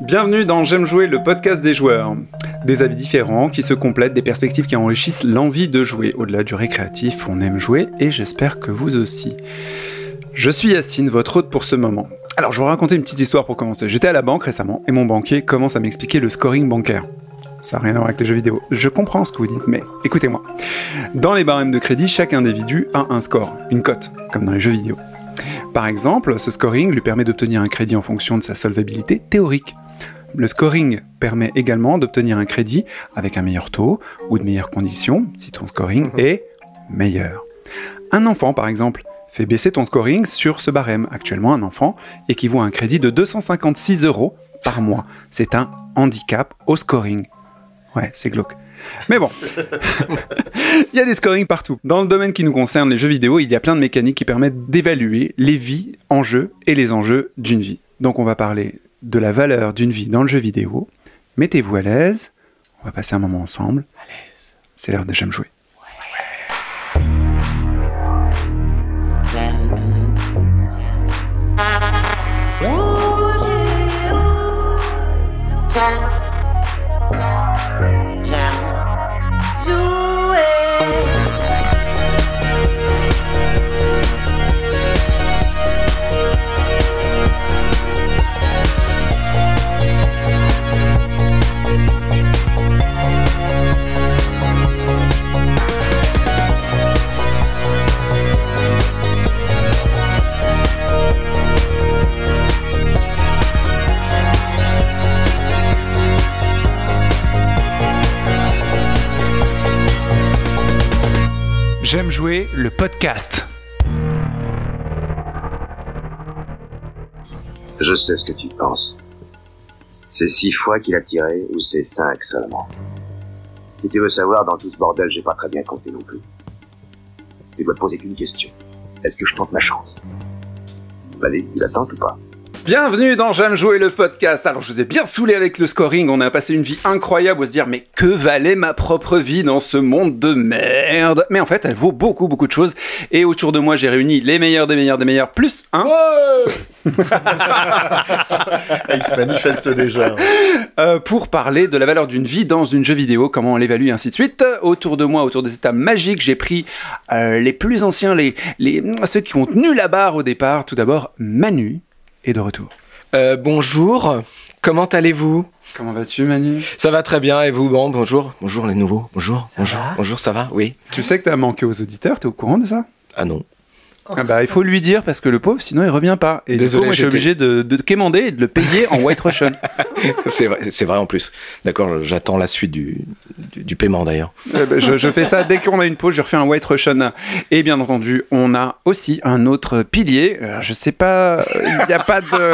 Bienvenue dans J'aime jouer, le podcast des joueurs. Des avis différents qui se complètent, des perspectives qui enrichissent l'envie de jouer. Au-delà du récréatif, on aime jouer et j'espère que vous aussi. Je suis Yacine, votre hôte pour ce moment. Alors je vais vous raconter une petite histoire pour commencer. J'étais à la banque récemment et mon banquier commence à m'expliquer le scoring bancaire. Ça n'a rien à voir avec les jeux vidéo. Je comprends ce que vous dites, mais écoutez-moi. Dans les barèmes de crédit, chaque individu a un score, une cote, comme dans les jeux vidéo. Par exemple, ce scoring lui permet d'obtenir un crédit en fonction de sa solvabilité théorique. Le scoring permet également d'obtenir un crédit avec un meilleur taux ou de meilleures conditions si ton scoring est meilleur. Un enfant, par exemple, fait baisser ton scoring sur ce barème. Actuellement, un enfant équivaut à un crédit de 256 euros par mois. C'est un handicap au scoring. Ouais, c'est glauque. Mais bon, il y a des scorings partout. Dans le domaine qui nous concerne, les jeux vidéo, il y a plein de mécaniques qui permettent d'évaluer les vies en jeu et les enjeux d'une vie. Donc on va parler de la valeur d'une vie dans le jeu vidéo. Mettez-vous à l'aise, on va passer un moment ensemble. À l'aise. C'est l'heure de J'aime jouer. J'aime jouer le podcast. Je sais ce que tu penses. C'est six fois qu'il a tiré ou c'est cinq seulement Si tu veux savoir, dans tout ce bordel, j'ai pas très bien compté non plus. Tu dois te poser qu'une question. Est-ce que je tente ma chance? Allez, tu la tentes ou pas? Bienvenue dans J'aime jouer le podcast. Alors je vous ai bien saoulé avec le scoring, on a passé une vie incroyable à se dire mais que valait ma propre vie dans ce monde de merde? Mais en fait elle vaut beaucoup beaucoup de choses et autour de moi j'ai réuni les meilleurs des meilleurs des meilleurs plus un. Il se manifeste déjà. Euh, pour parler de la valeur d'une vie dans une jeu vidéo, comment on l'évalue et ainsi de suite. Autour de moi, autour de cette table magique, j'ai pris euh, les plus anciens, les, les, ceux qui ont tenu la barre au départ. Tout d'abord Manu est de retour. Euh, bonjour, comment allez-vous? Comment vas-tu Manu? Ça va très bien. Et vous Bon, bonjour, bonjour les nouveaux, bonjour, bonjour, bonjour, ça va? Oui. Tu sais que t'as manqué aux auditeurs, t'es au courant de ça? Ah non. Ah bah, il faut lui dire parce que le pauvre, sinon il revient pas. Et Désolé, du coup, moi, je suis obligé de, de quémander et de le payer en White Russian. c'est vrai, c'est vrai en plus. D'accord, j'attends la suite du, du, du paiement d'ailleurs. Euh, bah, je, je fais ça dès qu'on a une pause, je refais un White Russian. Et bien entendu, on a aussi un autre pilier. Alors, je sais pas, il n'y a pas de.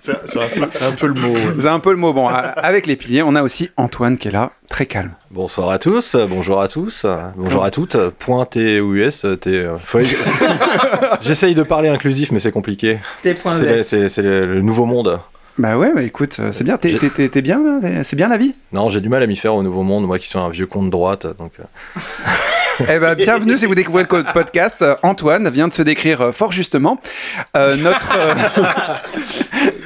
C'est un, peu- c'est un peu le mot. ouais. C'est un peu le mot. Bon, avec les piliers, on a aussi Antoine qui est là, très calme. Bonsoir à tous, bonjour à tous, bonjour à toutes. Point T ou US, T. euh, faut- J'essaye de parler inclusif, mais c'est compliqué. C'est le, c'est- c'est le- le nouveau monde. Bah ouais, bah écoute, euh, c'est bien. T'es- bien C'est bien la vie? Non, j'ai du mal à m'y faire au nouveau monde, moi qui suis un vieux con de droite. Donc, euh, Eh ben, bienvenue si vous découvrez le podcast. Euh, Antoine vient de se décrire euh, fort justement. Euh, notre euh,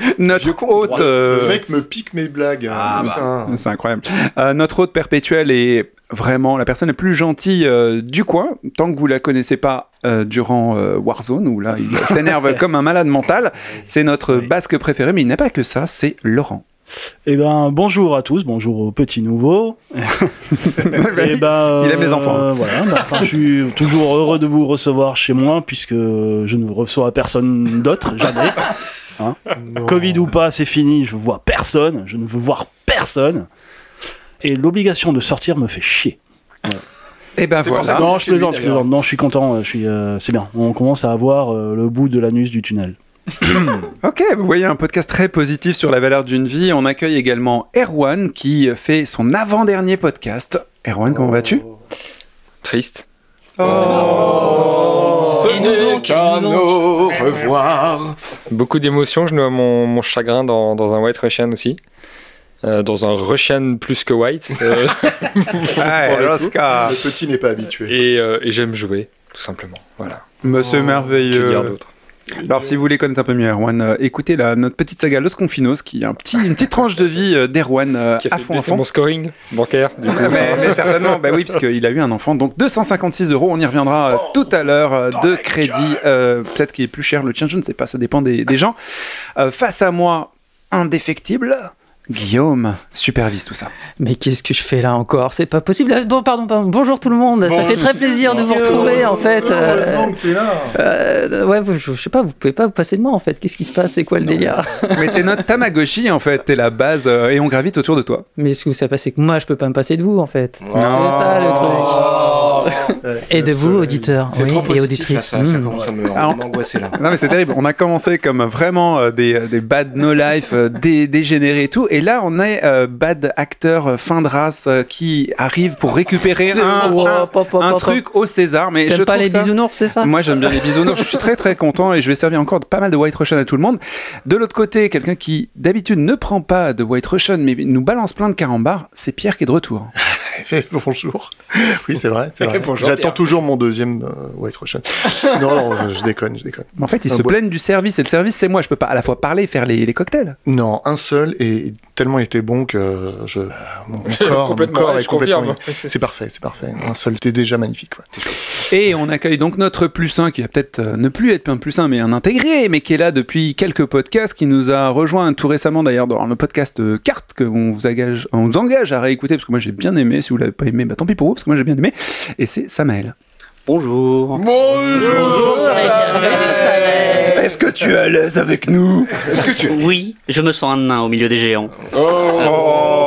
notre hôte. euh, Le mec me pique mes blagues. Ah, hein. bah. Putain. C'est incroyable. Euh, notre hôte perpétuel est vraiment la personne la plus gentille euh, du coin, tant que vous la connaissez pas euh, durant euh, Warzone, où là il s'énerve comme un malade mental. C'est notre basque préféré, mais il n'a pas que ça, c'est Laurent. Eh ben, bonjour à tous, bonjour aux petits nouveaux. Eh ben, Il aime les euh, enfants. Voilà, bah, enfin, je suis toujours heureux de vous recevoir chez moi, puisque je ne reçois personne d'autre, jamais. Non. Covid ou pas, c'est fini, je vois personne, je ne veux voir personne. Et l'obligation de sortir me fait chier. Et ben C'est pour voilà. ça non, je plaisante, plaisante. Non, je suis content, je suis, euh, c'est bien. On commence à avoir euh, le bout de l'anus du tunnel. Ok, vous voyez un podcast très positif sur la valeur d'une vie. On accueille également Erwan qui fait son avant-dernier podcast. Erwan, comment vas-tu? Triste. Ce n'est qu'un au revoir. Beaucoup d'émotions. Je noie mon, mon chagrin dans, dans un White Russian aussi. Euh, dans un Russian plus que White. Euh, Ah, le. Le petit n'est pas habitué. et euh, et j'aime jouer, tout simplement. Voilà. Monsieur Que dire merveilleux. Alors, si vous voulez connaître un peu mieux Erwan, euh, écoutez la, notre petite saga Los Confinos, qui est un petit, une petite tranche de vie euh, d'Erwan euh, Qui a à fond fond. mon scoring bancaire. du coup. mais, mais certainement, bah oui, puisqu'il a eu un enfant. Donc 256 euros, on y reviendra euh, tout à l'heure euh, de crédit. Peut-être qu'il est plus cher le tien, je ne sais pas, ça dépend des, des gens. Face à moi, indéfectible, Guillaume supervise tout ça. Mais qu'est-ce que je fais là encore? C'est pas possible. Ah, Bon, pardon, pardon. Bonjour tout le monde. Ça fait très plaisir de vous retrouver en fait. Euh, Heureusement que t'es là. euh, ouais, vous- je, je sais pas, vous pouvez pas vous passer de moi en fait. Qu'est-ce qui se passe? C'est quoi le délire? Mais t'es notre Tamagotchi en fait, t'es la base euh, et on gravite autour de toi. Mais ce que ça passe, c'est que moi je peux pas me passer de vous en fait? Non. C'est ça le truc. C'est Et de notre vous, seul- auditeurs C'est oui, trop et là, auditrices. ça, ça Hmm. commence à me- Ah, on- m'angoisser là. Non mais c'est terrible, on a commencé comme vraiment euh, des, des bad no life, euh, dé- dégénérés et tout, et là on est euh, bad acteur euh, fin de race euh, qui arrive pour récupérer un, Oh, un- truc au César. Mais je pas les ça- bisounours, c'est ça? Moi j'aime bien les bisounours, je suis très très content et je vais servir encore pas mal de White Russian à tout le monde. De l'autre côté, quelqu'un qui d'habitude ne prend pas de White Russian mais nous balance plein de carambars, c'est Pierre qui est de retour. Bonjour. Oui, c'est vrai. c'est vrai. J'attends toujours mon deuxième euh, White Russian. non, non, je déconne, je déconne. En fait, ils Un se bois- plaignent du service et le service c'est moi, je peux pas à la fois parler et faire les, les cocktails. Non, un seul et tellement il était bon que je, mon corps, mon Complètement, corps ouais, est complètement. C'est parfait, c'est parfait. Un seul était déjà magnifique. Et on accueille donc notre plus 1 qui va peut-être euh, ne plus être un plus 1 mais un intégré, mais qui est là depuis quelques podcasts, qui nous a rejoint tout récemment d'ailleurs dans le podcast euh, Carte que on vous, engage, on vous engage à réécouter parce que moi j'ai bien aimé. Si vous l'avez pas aimé, bah tant pis pour vous parce que moi j'ai bien aimé. Et c'est Samael. Bonjour. Est-ce que tu es à l'aise avec nous? Est-ce que tu. Oui, je me sens un nain au milieu des géants. Oh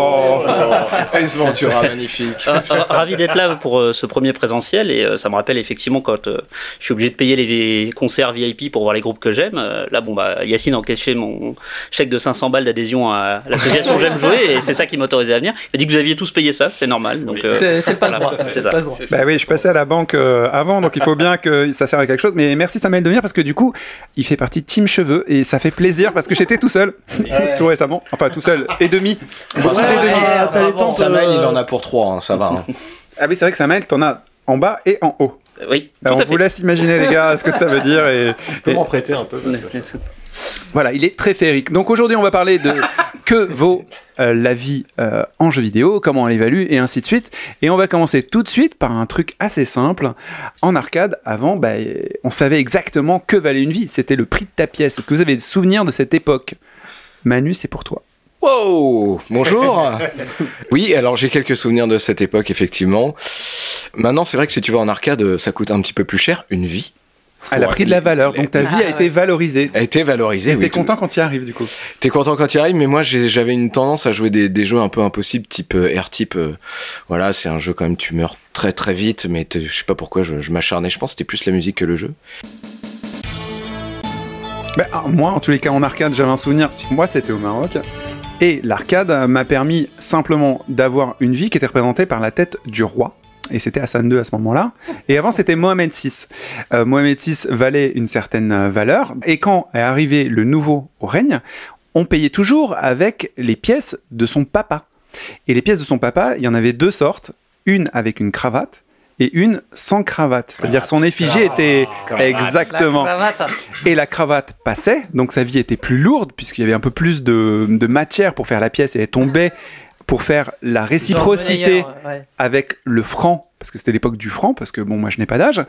Ace Ventura, magnifique. Euh, ravi d'être là pour euh, ce premier présentiel et euh, ça me rappelle effectivement quand euh, je suis obligé de payer les concerts VIP pour voir les groupes que j'aime. euh, là, bon, bah, Yacine a encaissé mon chèque de 500 balles d'adhésion à l'association J'aime jouer et c'est ça qui m'autorisait à venir. Il a dit que vous aviez tous payé ça, c'est normal. Donc, C'est pas le voilà, pas le droit. Bah oui, je passais à la banque euh, avant, donc il faut bien que ça serve à quelque chose. Mais merci Samuel de venir parce que du coup, il fait partie de Team Cheveux et ça fait plaisir parce que j'étais tout seul, tout récemment. Enfin, tout seul et demi. Enfin, Ouais, ça- de- Samuel, il en a pour trois, hein, ça va. hein. Ah oui, c'est vrai que Samuel, t'en as en bas et en haut. Euh, Oui, tout Alors, on à vous fait. laisse imaginer les gars ce que ça veut dire et, Je peux et- m'en prêter un peu. parce que- voilà, il est très féerique. Donc aujourd'hui, on va parler de que vaut euh, la vie euh, en jeu vidéo, comment on l'évalue et ainsi de suite. Et on va commencer tout de suite par un truc assez simple. En arcade, avant, bah, on savait exactement que valait une vie. C'était le prix de ta pièce. Est-ce que vous avez des souvenirs de cette époque? Manu, c'est pour toi. Wow Bonjour Oui, alors j'ai quelques souvenirs de cette époque, effectivement. Maintenant, c'est vrai que si tu vas en arcade, ça coûte un petit peu plus cher, une vie. Elle a pris de la valeur, donc ta vie a été valorisée. A été valorisée, Et oui. t'es content quand tu y arrives, du coup? T'es content quand tu y arrives, mais moi j'avais une tendance à jouer des, des jeux un peu impossibles, type euh, R-Type. euh, voilà, c'est un jeu quand même, tu meurs très très vite, mais je sais pas pourquoi je, je m'acharnais. Je pense que c'était plus la musique que le jeu. Bah, alors, moi, en tous les cas, en arcade, j'avais un souvenir. Moi, c'était au Maroc. Et l'arcade m'a permis simplement d'avoir une vie qui était représentée par la tête du roi. Et c'était Hassan II à ce moment-là. Et avant, c'était Mohamed VI. Euh, Mohamed VI valait une certaine valeur. Et quand est arrivé le nouveau au règne, on payait toujours avec les pièces de son papa. Et les pièces de son papa, il y en avait deux sortes. Une avec une cravate et une sans cravate. C'est-à-dire que son effigie était exactement La cravate. et la cravate passait, donc sa vie était plus lourde puisqu'il y avait un peu plus de, de matière pour faire la pièce et elle tombait pour faire la réciprocité ouais. avec le franc, parce que c'était l'époque du franc, parce que bon, moi je n'ai pas d'âge.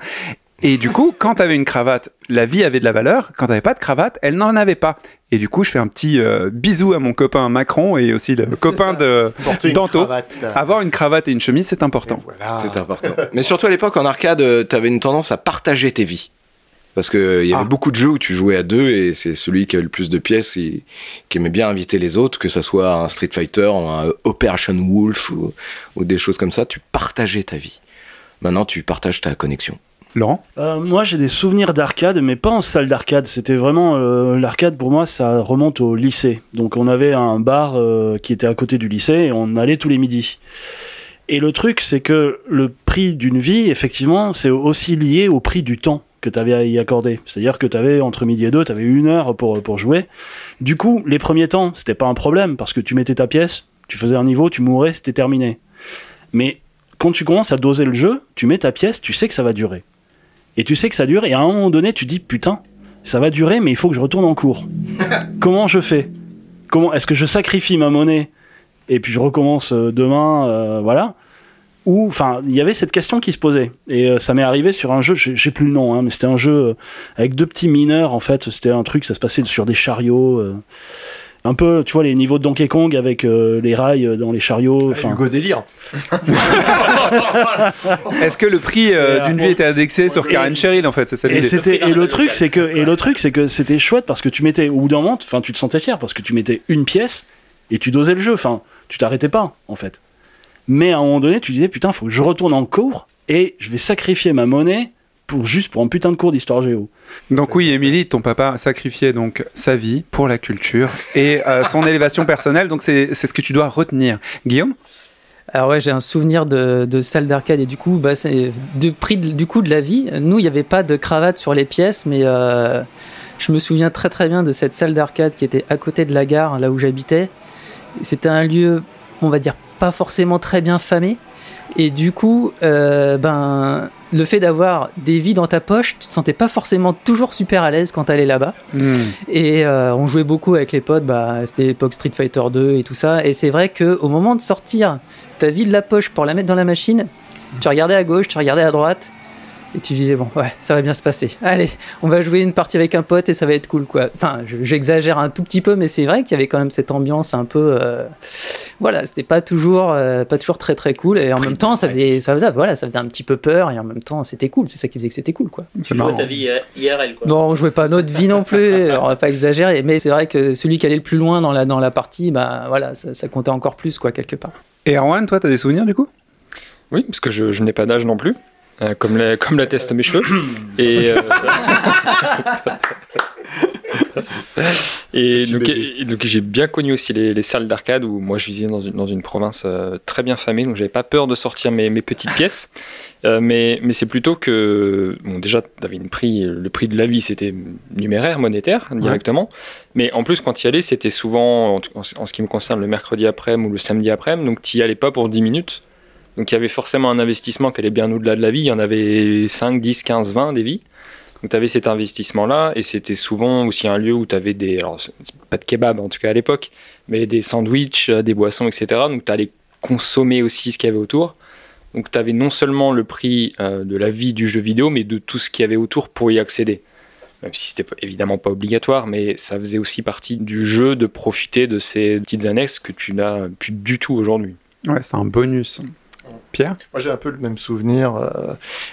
Et du coup, quand tu avais une cravate, la vie avait de la valeur. Quand tu n'avais pas de cravate, elle n'en avait pas. Et du coup, je fais un petit euh, bisou à mon copain Macron et aussi le copain ça. de Porter une Danto. cravate. Avoir une cravate et une chemise, c'est important. Voilà. C'est important. mais surtout à l'époque, en arcade, euh, t'avais une tendance à partager tes vies. Parce qu'il y avait Ah. beaucoup de jeux où tu jouais à deux et c'est celui qui avait le plus de pièces et, qui aimait bien inviter les autres, que ça soit un Street Fighter, ou un Operation Wolf ou, ou des choses comme ça. Tu partageais ta vie. Maintenant, tu partages ta connexion. Laurent Euh, moi, j'ai des souvenirs d'arcade, mais pas en salle d'arcade. C'était vraiment euh, l'arcade pour moi, ça remonte au lycée. Donc, on avait un bar euh, qui était à côté du lycée et on allait tous les midis. Et le truc, c'est que le prix d'une vie, effectivement, c'est aussi lié au prix du temps que tu avais à y accorder. C'est-à-dire que tu avais entre midi et deux, tu avais une heure pour, pour jouer. Du coup, les premiers temps, c'était pas un problème parce que tu mettais ta pièce, tu faisais un niveau, tu mourais, c'était terminé. Mais quand tu commences à doser le jeu, tu mets ta pièce, tu sais que ça va durer. Et tu sais que ça dure, et à un moment donné, tu dis putain, ça va durer, mais il faut que je retourne en cours. Comment je fais? Comment Est-ce que je sacrifie ma monnaie et puis je recommence euh, demain, euh, voilà? Ou, enfin, il y avait cette question qui se posait. Et euh, ça m'est arrivé sur un jeu, j'ai plus le nom, hein, mais c'était un jeu avec deux petits mineurs, en fait. C'était un truc, ça se passait sur des chariots. euh, un peu, tu vois, les niveaux de Donkey Kong avec euh, les rails euh, dans les chariots. Enfin, Hugo Délire. Est-ce que le prix euh, d'une vie était indexé sur Karen Cheryl en fait C'est ça Et l'idée. c'était et le truc c'est que et le truc c'est que c'était chouette parce que tu mettais au bout d'un moment enfin tu te sentais fier parce que tu mettais une pièce et tu dosais le jeu enfin tu t'arrêtais pas en fait. Mais à un moment donné tu disais putain faut que je retourne en cours et je vais sacrifier ma monnaie pour juste pour un putain de cours d'histoire géo. Donc oui, Émilie, ton papa a sacrifié donc sa vie pour la culture et euh, son élévation personnelle. Donc c'est c'est ce que tu dois retenir. Guillaume? Alors ouais, j'ai un souvenir de, de salle d'arcade et du coup, bah, c'est du prix de- du coup de la vie. Nous, il n'y avait pas de cravate sur les pièces, mais euh, je me souviens très très bien de cette salle d'arcade qui était à côté de la gare, là où j'habitais. C'était un lieu, on va dire, pas forcément très bien famé. Et du coup, euh, ben, le fait d'avoir des vies dans ta poche, tu te sentais pas forcément toujours super à l'aise quand t'allais là-bas. Hmm. Et euh, on jouait beaucoup avec les potes, bah, c'était l'époque Street Fighter 2 et tout ça. Et c'est vrai qu'au moment de sortir ta vie de la poche pour la mettre dans la machine, tu regardais à gauche, tu regardais à droite, et tu disais, bon, ouais, ça va bien se passer. Allez, on va jouer une partie avec un pote et ça va être cool, quoi. Enfin, je- j'exagère un tout petit peu, mais c'est vrai qu'il y avait quand même cette ambiance un peu. euh, voilà, c'était pas toujours, euh, pas toujours très très cool. Et en même temps, ça faisait, ça faisait, voilà, ça faisait un petit peu peur, et en même temps, c'était cool. C'est ça qui faisait que c'était cool, quoi. Tu jouais ta vie euh, IRL, quoi. Non, on jouait pas notre vie non plus, on va pas exagérer, mais c'est vrai que celui qui allait le plus loin dans la, dans la partie, bah voilà, ça, ça comptait encore plus, quoi, quelque part. Et Erwan, toi, t'as des souvenirs du coup? Oui, parce que je, je n'ai pas d'âge non plus, euh, comme, la- comme l'attestent mes cheveux. Et, euh, et donc, bébé. et donc j'ai bien connu aussi les, les salles d'arcade où moi je vivais dans une, dans une province euh, très bien famée, donc j'avais pas peur de sortir mes, mes petites pièces. Euh, mais mais c'est plutôt que, bon, déjà, une prix, le prix de la vie c'était numéraire, monétaire, directement. Mais en plus, quand tu y allais, c'était souvent, en, ce- en ce qui me concerne, le mercredi après-midi ou le samedi après-midi, donc tu y allais pas pour 10 minutes. Donc il y avait forcément un investissement qui allait bien au-delà de la vie. Il y en avait 5, 10, 15, 20 des vies. Donc tu avais cet investissement-là et c'était souvent aussi un lieu où tu avais des... Alors pas de kebab en tout cas à l'époque, mais des sandwichs, euh, des boissons, etc. Donc tu allais consommer aussi ce qu'il y avait autour. Donc tu avais non seulement le prix euh, de la vie du jeu vidéo, mais de tout ce qu'il y avait autour pour y accéder. Même si c'était évidemment pas obligatoire, mais ça faisait aussi partie du jeu de profiter de ces petites annexes que tu n'as plus du tout aujourd'hui. Ouais, c'est un bonus. Pierre Moi, j'ai un peu le même souvenir euh,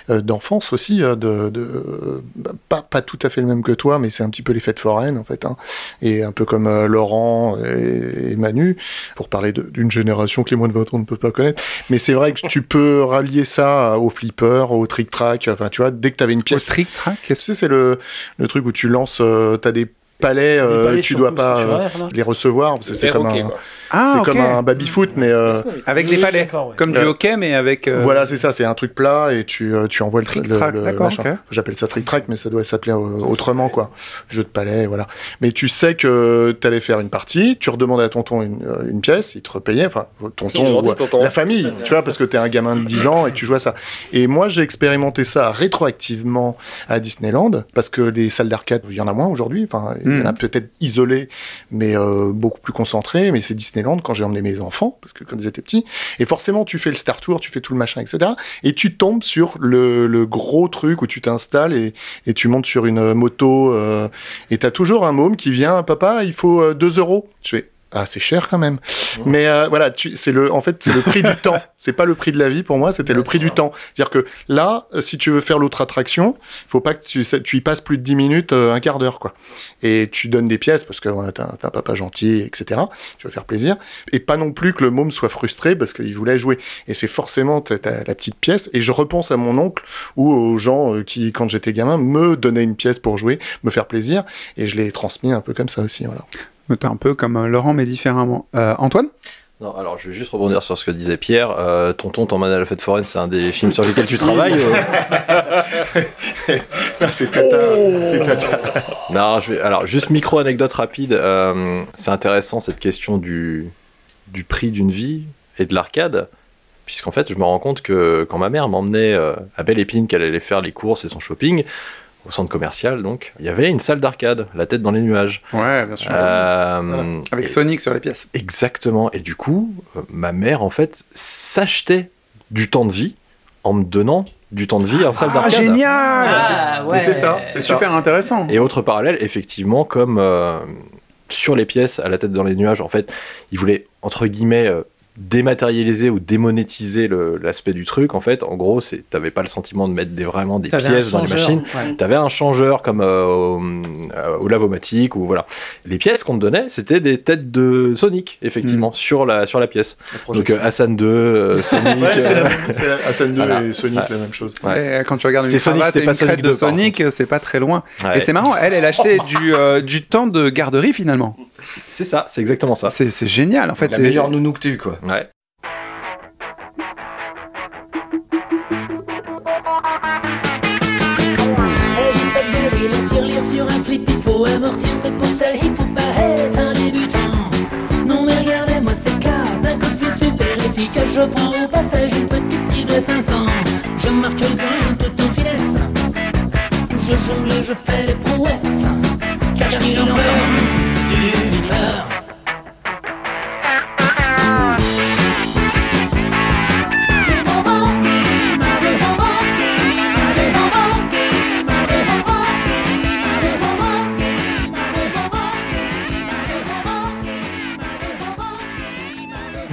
euh, d'enfance aussi, euh, de, de- bah, pas, pas tout à fait le même que toi, mais c'est un petit peu les fêtes foraines en fait, hein. et un peu comme euh, Laurent et, et Manu, pour parler d'une génération que les moins de 20 ans ne peuvent pas connaître. Mais c'est vrai que tu peux rallier ça au flipper, au trick-track, enfin tu vois, dès que tu avais une Au pièce. trick track Tu sais, c'est le, le truc où tu lances, euh, t'as des palais, euh, palais tu dois pas euh, air, les recevoir, parce que c'est Faire comme, ok, un. Ah, comme un baby-foot, mais euh, Avec les palais. ouais. Comme du Euh, hockey, mais avec. euh, Voilà, c'est ça, c'est un truc plat et tu, euh, tu envoies le, Trick le- track, le d'accord, machin. ok. J'appelle ça trick track, mais ça doit s'appeler euh, autrement, quoi. Jeu de palais, voilà. Mais tu sais que tu allais faire une partie, tu redemandais à tonton une, une pièce, il te repayait, enfin, tonton ou tonton. la famille, tu vois, parce que t'es un gamin de 10 ans et tu joues à ça. Et moi, j'ai expérimenté ça rétroactivement à Disneyland, parce que les salles d'arcade, il y en a moins aujourd'hui, enfin, il y en a Mm. peut-être isolées, mais euh, beaucoup plus concentrées, mais c'est Disneyland quand j'ai emmené mes enfants, parce que quand ils étaient petits, et forcément, tu fais le Star Tour, tu fais tout le machin, etc. Et tu tombes sur le, le gros truc où tu t'installes et, et tu montes sur une moto. euh, et t'as toujours un môme qui vient, papa, il faut euh, 2 euros. Je fais, ah, c'est cher quand même. Mais euh, voilà, tu, c'est le, en fait, c'est le prix du temps. C'est pas le prix de la vie pour moi, c'était le prix du temps. C'est-à-dire que là, euh, si tu veux faire l'autre attraction, faut pas que tu, tu y passes plus de 10 minutes, euh, un quart d'heure, quoi. Et tu donnes des pièces parce que voilà, t'as, un papa gentil, etc. Tu veux faire plaisir. Et pas non plus que le môme soit frustré parce qu'il voulait jouer. Et c'est forcément t'as la petite pièce. Et je repense à mon oncle ou aux gens euh, qui, quand j'étais gamin, me donnaient une pièce pour jouer, me faire plaisir. Et je l'ai transmis un peu comme ça aussi, voilà. T'es un peu comme euh, Laurent, mais différemment. Euh, Antoine? Non, alors je vais juste rebondir sur ce que disait Pierre. Euh, Tonton, t'emmène à la fête foraine, c'est un des films sur lesquels tu travailles. euh. C'est tata, tata. Non, je vais... alors juste micro anecdote rapide. euh, c'est intéressant cette question du, du prix d'une vie et de l'arcade. Puisqu'en fait, je me rends compte que quand ma mère m'emmenait à Belle Épine, qu'elle allait faire les courses et son shopping, au centre commercial, donc, il y avait une salle d'arcade, la tête dans les nuages. Ouais, bien sûr. Euh, Avec et- Sonic sur les pièces. Exactement. Et du coup, euh, ma mère, en fait, s'achetait du temps de vie en me donnant du temps de vie en salle Ah, d'arcade. génial Ah, ouais. C'est ça, C'est super intéressant. Et autre parallèle, effectivement, comme euh, sur les pièces à la tête dans les nuages, en fait, ils voulaient, entre guillemets, euh, dématérialiser ou démonétiser l'aspect du truc. En fait, en gros, c'est- t'avais pas le sentiment de mettre des, vraiment des pièces dans les machines. ouais. T'avais un changeur comme euh, au, euh, au lavomatique ou voilà. Les pièces qu'on te donnait, c'était des têtes de Sonic, effectivement, Mm. sur la sur la pièce. La Donc euh, Hassan 2, euh, Sonic. Ouais, c'est la euh, Hassan 2 Voilà. et Sonic, la même chose. Ouais. Et quand tu regardes une C'est Sonic, cravate c'était et pas une Sonic de 2, par Sonic, c'est pas très loin. ouais. Et c'est marrant, elle, elle achetait du, euh, du temps de garderie finalement. C'est ça, c'est exactement ça. C'est génial en fait. La c'est- meilleure nounou que t'aies eu, quoi. Ouais. Sur un flip, il faut amortir, mais pour ça il faut pas être un débutant. Non mais regardez-moi cette classe, un coup de flip super efficace, je prends au passage une petite cible à 500. Je marque le point tout en finesse, je jongle, je fais des prouesses, car je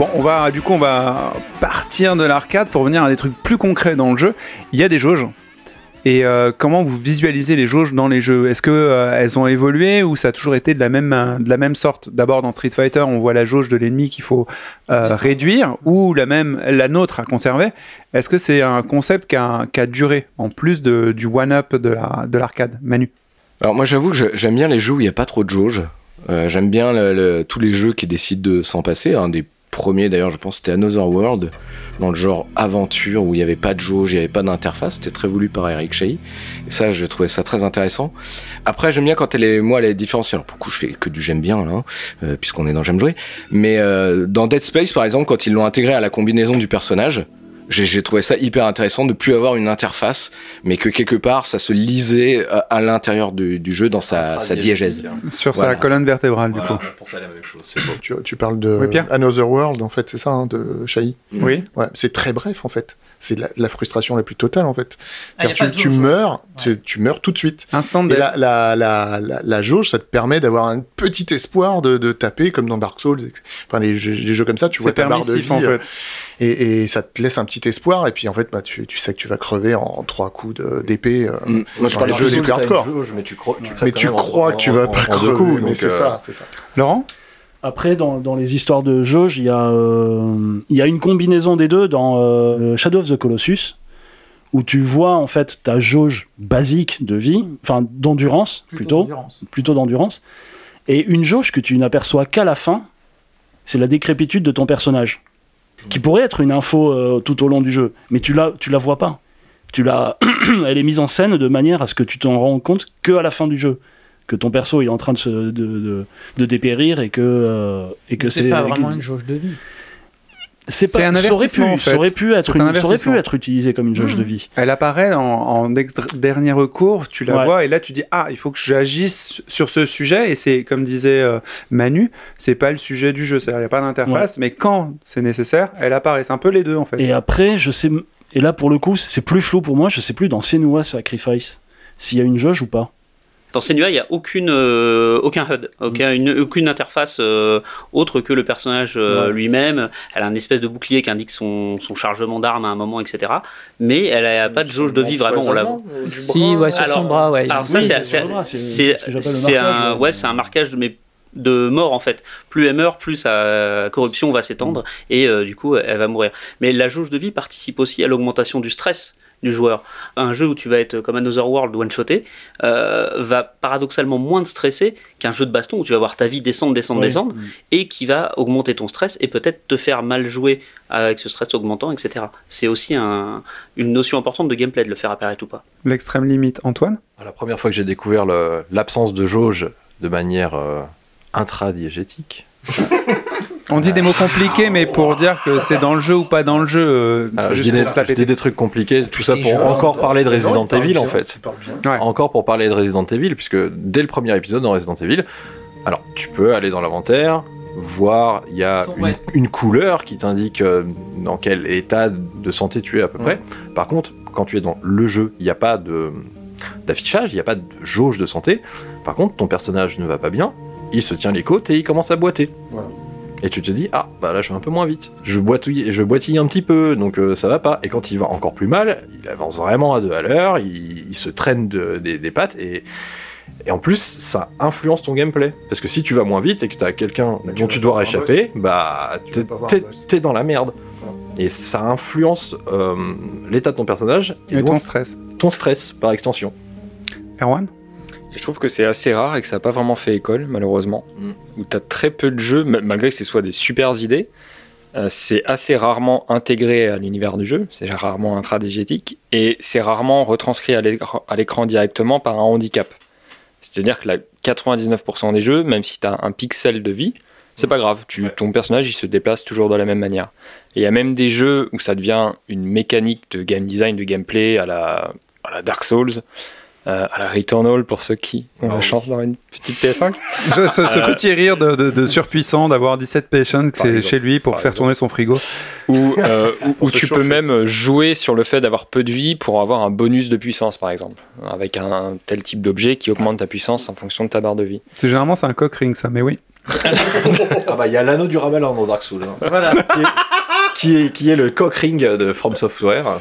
Bon, on va du coup on va partir de l'arcade pour venir à des trucs plus concrets dans le jeu. Il y a des jauges. Et euh, comment vous visualisez les jauges dans les jeux? Est-ce que euh, elles ont évolué ou ça a toujours été de la même euh, de la même sorte? D'abord dans Street Fighter, on voit la jauge de l'ennemi qu'il faut euh, réduire ou la même la nôtre à conserver. Est-ce que c'est un concept qui a, qui a duré en plus de, du one up de la de l'arcade? Manu Alors moi j'avoue que j'aime bien les jeux où il n'y a pas trop de jauge. J'aime bien le- le- tous les jeux qui décident de s'en passer. Un des premiers d'ailleurs je pense c'était Another World, dans le genre aventure où il n'y avait pas de jauge, il n'y avait pas d'interface. C'était très voulu par Eric Chahi. Et ça je trouvais ça très intéressant. Après j'aime bien quand elle est, moi elle est différenciée. Alors pour le coup je fais que du j'aime bien là, hein, euh, puisqu'on est dans J'aime jouer. Mais euh, dans Dead Space par exemple quand ils l'ont intégré à la combinaison du personnage, j'ai j'ai trouvé ça hyper intéressant de plus avoir une interface, mais que quelque part ça se lisait à, à l'intérieur du, du jeu dans sa, sa diégèse. sur Voilà. sa colonne vertébrale du coup on à la même chose, c'est beau. Tu, tu parles de Oui, Another World, en fait, c'est ça, hein, de Shai. Oui. Ouais, c'est très bref, en fait. C'est la, la frustration la plus totale, en fait. Ah, tu, tu meurs, tu, tu meurs tout de suite. Instant Et death. la, la, la, la, la jauge, ça te permet d'avoir un petit espoir de, de taper, comme dans Dark Souls. Enfin, les jeux, les jeux comme ça, tu vois C'est ta barre de vie, en euh, fait. Et, et ça te laisse un petit espoir, et puis en fait, bah, tu, tu sais que tu vas crever en trois coups de- d'épée. euh, Mm. Moi je parle de jeux les plus hardcore. mais tu, mais tu crois que tu vas pas crever, coups, mais donc, c'est euh, ça, c'est ça. Laurent? Après, dans, dans les histoires de jauge, il y, a, euh, il y a une combinaison des deux dans euh, Shadow of the Colossus, où tu vois en fait ta jauge basique de vie, enfin d'endurance plutôt, d'endurance. plutôt d'endurance, et une jauge que tu n'aperçois qu'à la fin, c'est la décrépitude de ton personnage, qui pourrait être une info euh, tout au long du jeu, mais tu la, tu la vois pas. Tu la, elle est mise en scène de manière à ce que tu t'en rends compte que à la fin du jeu, que ton perso est en train de, se, de, de, de dépérir et que euh, et que C'est pas vraiment une jauge de vie. C'est pas un ça aurait pu, ça aurait pu être un une- ça aurait pu être utilisé comme une jauge Mmh. de vie. Elle apparaît en, dernier recours, tu la Ouais. vois et là tu dis ah il faut que j'agisse sur ce sujet et c'est comme disait euh, Manu, c'est pas le sujet du jeu, il n'y a pas d'interface, mais quand c'est nécessaire, elle apparaît. C'est un peu les deux en fait. Et après, je sais et là pour le coup, c'est plus flou pour moi, je sais plus dans Senua Sacrifice s'il y a une jauge ou pas. Dans Senua, il n'y a aucune, euh, aucun HUD, aucun- une- aucune interface euh, autre que le personnage euh, Ouais. lui-même. Elle a un espèce de bouclier qui indique son, son chargement d'armes à un moment, etc. Mais elle n'a pas de jauge de vie vraiment. On la... Si, ouais, sur son bras, ouais. Alors ça, Oui, c'est- sur c'est ce un, ouais. c'est un marquage de, mais de mort en fait. Plus elle meurt, plus sa corruption va s'étendre et euh, du coup elle va mourir. Mais la jauge de vie participe aussi à l'augmentation du stress du joueur. Un jeu où tu vas être comme Another World one-shoté euh, va paradoxalement moins te stresser qu'un jeu de baston où tu vas voir ta vie descendre, descendre, descendre et qui va augmenter ton stress et peut-être te faire mal jouer avec ce stress augmentant, etc. C'est aussi un- une notion importante de gameplay de le faire apparaître ou pas. L'extrême limite, Antoine? La première fois que j'ai découvert l'absence de jauge de manière euh, intradiégétique, On dit des mots compliqués, mais pour dire que c'est dans le jeu ou pas dans le jeu. euh, Alors, je, dis des, je dis trucs compliqués, tout ça pour encore parler de Resident Evil en fait. Ouais. Encore pour parler de Resident Evil, puisque dès le premier épisode dans Resident Evil, alors tu peux aller dans l'inventaire, voir, il y a une, Ouais. une couleur qui t'indique euh, dans quel état de santé tu es à peu près. Par contre, quand tu es dans le jeu, il n'y a pas de d'affichage, il n'y a pas de jauge de santé. Par contre, ton personnage ne va pas bien, il se tient les côtes et il commence à boiter. Voilà. Et tu te dis, ah, bah là je vais un peu moins vite. Je boitouille, je boitille un petit peu, donc euh, ça va pas. Et quand il va encore plus mal, il avance vraiment à deux à l'heure, il, il se traîne de- des, des pattes et, et en plus ça influence ton gameplay. Parce que si tu vas moins vite et que tu as quelqu'un Bah, dont tu dois voir un échapper, bah t'es- dans la merde. Et ça influence euh, l'état de ton personnage et, Et ton stress. ton stress par extension. Erwan? Et je trouve que c'est assez rare et que ça n'a pas vraiment fait école, malheureusement. Mm. Où tu as très peu de jeux, ma- malgré que ce soit des super idées, euh, c'est assez rarement intégré à l'univers du jeu, c'est rarement intradégétique, et c'est rarement retranscrit à l'écran directement par un handicap. C'est-à-dire que la 99% des jeux, même si tu as un pixel de vie, c'est pas grave, tu, ton personnage il se déplace toujours de la même manière. Et il y a même des jeux où ça devient une mécanique de game design, de gameplay à la, à la Dark Souls, euh, à la Returnal pour ceux qui ont la oui. chance d'avoir une petite PS5. Je- ce, ce Euh, petit rire de, de- de surpuissant d'avoir 17 patients chez lui pour Par faire exemple. tourner son frigo. où, euh, tu chauffer. peux même jouer sur le fait d'avoir peu de vie pour avoir un bonus de puissance, par exemple, avec un tel type d'objet qui augmente ta puissance en fonction de ta barre de vie. C'est généralement c'est un cock ring ça, mais oui. ah bah il y a l'anneau du Ramalin dans Dark Souls. hein. Voilà. Qui, est, qui, est, est le cock ring de From Software.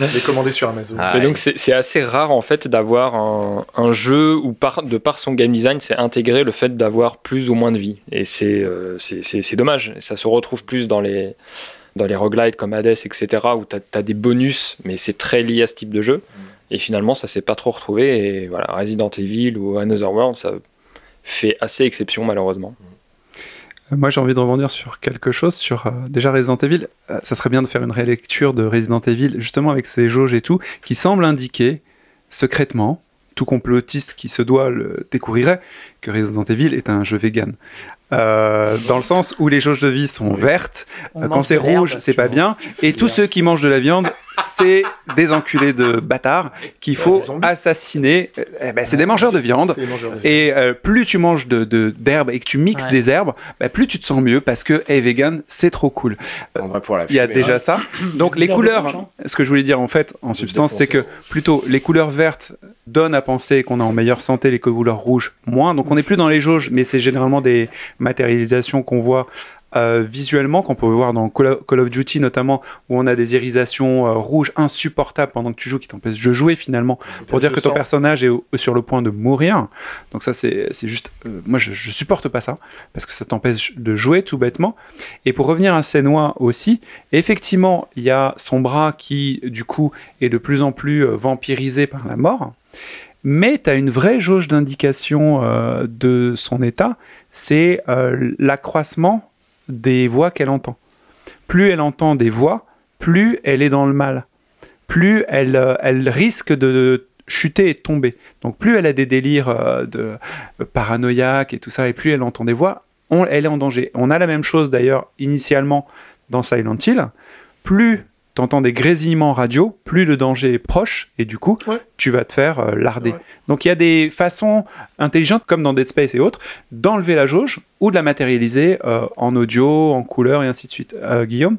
Les commander sur Amazon. Ah, Et donc c'est assez rare en fait d'avoir un, un jeu où par, de par son game design c'est intégré le fait d'avoir plus ou moins de vie. Et c'est euh, c'est- c'est- c'est dommage. Ça se retrouve plus dans les, dans les roguelites comme Hades, etc. où tu as, des bonus, mais c'est très lié à ce type de jeu. Et finalement ça s'est pas trop retrouvé. Et voilà, Resident Evil ou Another World, ça fait assez exception malheureusement. Moi j'ai envie de rebondir sur quelque chose, sur euh, déjà Resident Evil. Euh, ça serait bien de faire une rélecture de Resident Evil, justement avec ces jauges et tout, qui semble indiquer secrètement, tout complotiste qui se doit le découvrirait, que Resident Evil est un jeu vegan. Euh, dans le sens où les jauges de vie sont vertes, Quand c'est rouge, c'est pas bien. Et tous ceux qui mangent de la viande, c'est des enculés de bâtards qu'il faut assassiner. Eh ben, c'est des mangeurs de viande. Mangeurs de- Et euh, plus tu manges de, de- d'herbes et que tu mixes Ouais. des herbes, bah, plus tu te sens mieux parce que, hey, vegan, c'est trop cool. On va pour la Il y a déjà hein. ça. Donc les couleurs, hein. ce que je voulais dire en fait, en substance, c'est que plutôt les couleurs vertes donnent à penser qu'on est en meilleure santé, les couleurs rouges moins. Donc on n'est plus dans les jauges, mais c'est généralement des matérialisations qu'on voit euh, visuellement, qu'on peut voir dans Call of, Duty notamment, où on a des irisations euh, rouges insupportables pendant que tu joues, qui t'empêchent de jouer finalement, pour dire que ton sang. personnage est au- sur le point de mourir. Donc ça c'est juste, euh, moi je, je supporte pas ça, parce que ça t'empêche de jouer tout bêtement. Et pour revenir à Senua aussi, effectivement il y a son bras qui du coup est de plus en plus vampirisé par la mort. Mais tu as une vraie jauge d'indication euh, de son état, c'est euh, l'accroissement des voix qu'elle entend. Plus elle entend des voix, plus elle est dans le mal. Plus elle, euh, elle risque de chuter et de tomber. Donc plus elle a des délires euh, de euh, paranoïaques et tout ça, et plus elle entend des voix, elle est en danger. On a la même chose d'ailleurs initialement dans Silent Hill. Plus tu entends des grésillements radio, plus le danger est proche, et du coup, Ouais. tu vas te faire euh, larder. Ouais. Donc il y a des façons intelligentes, comme dans Dead Space et autres, d'enlever la jauge ou de la matérialiser euh, en audio, en couleur et ainsi de suite. Euh, Guillaume?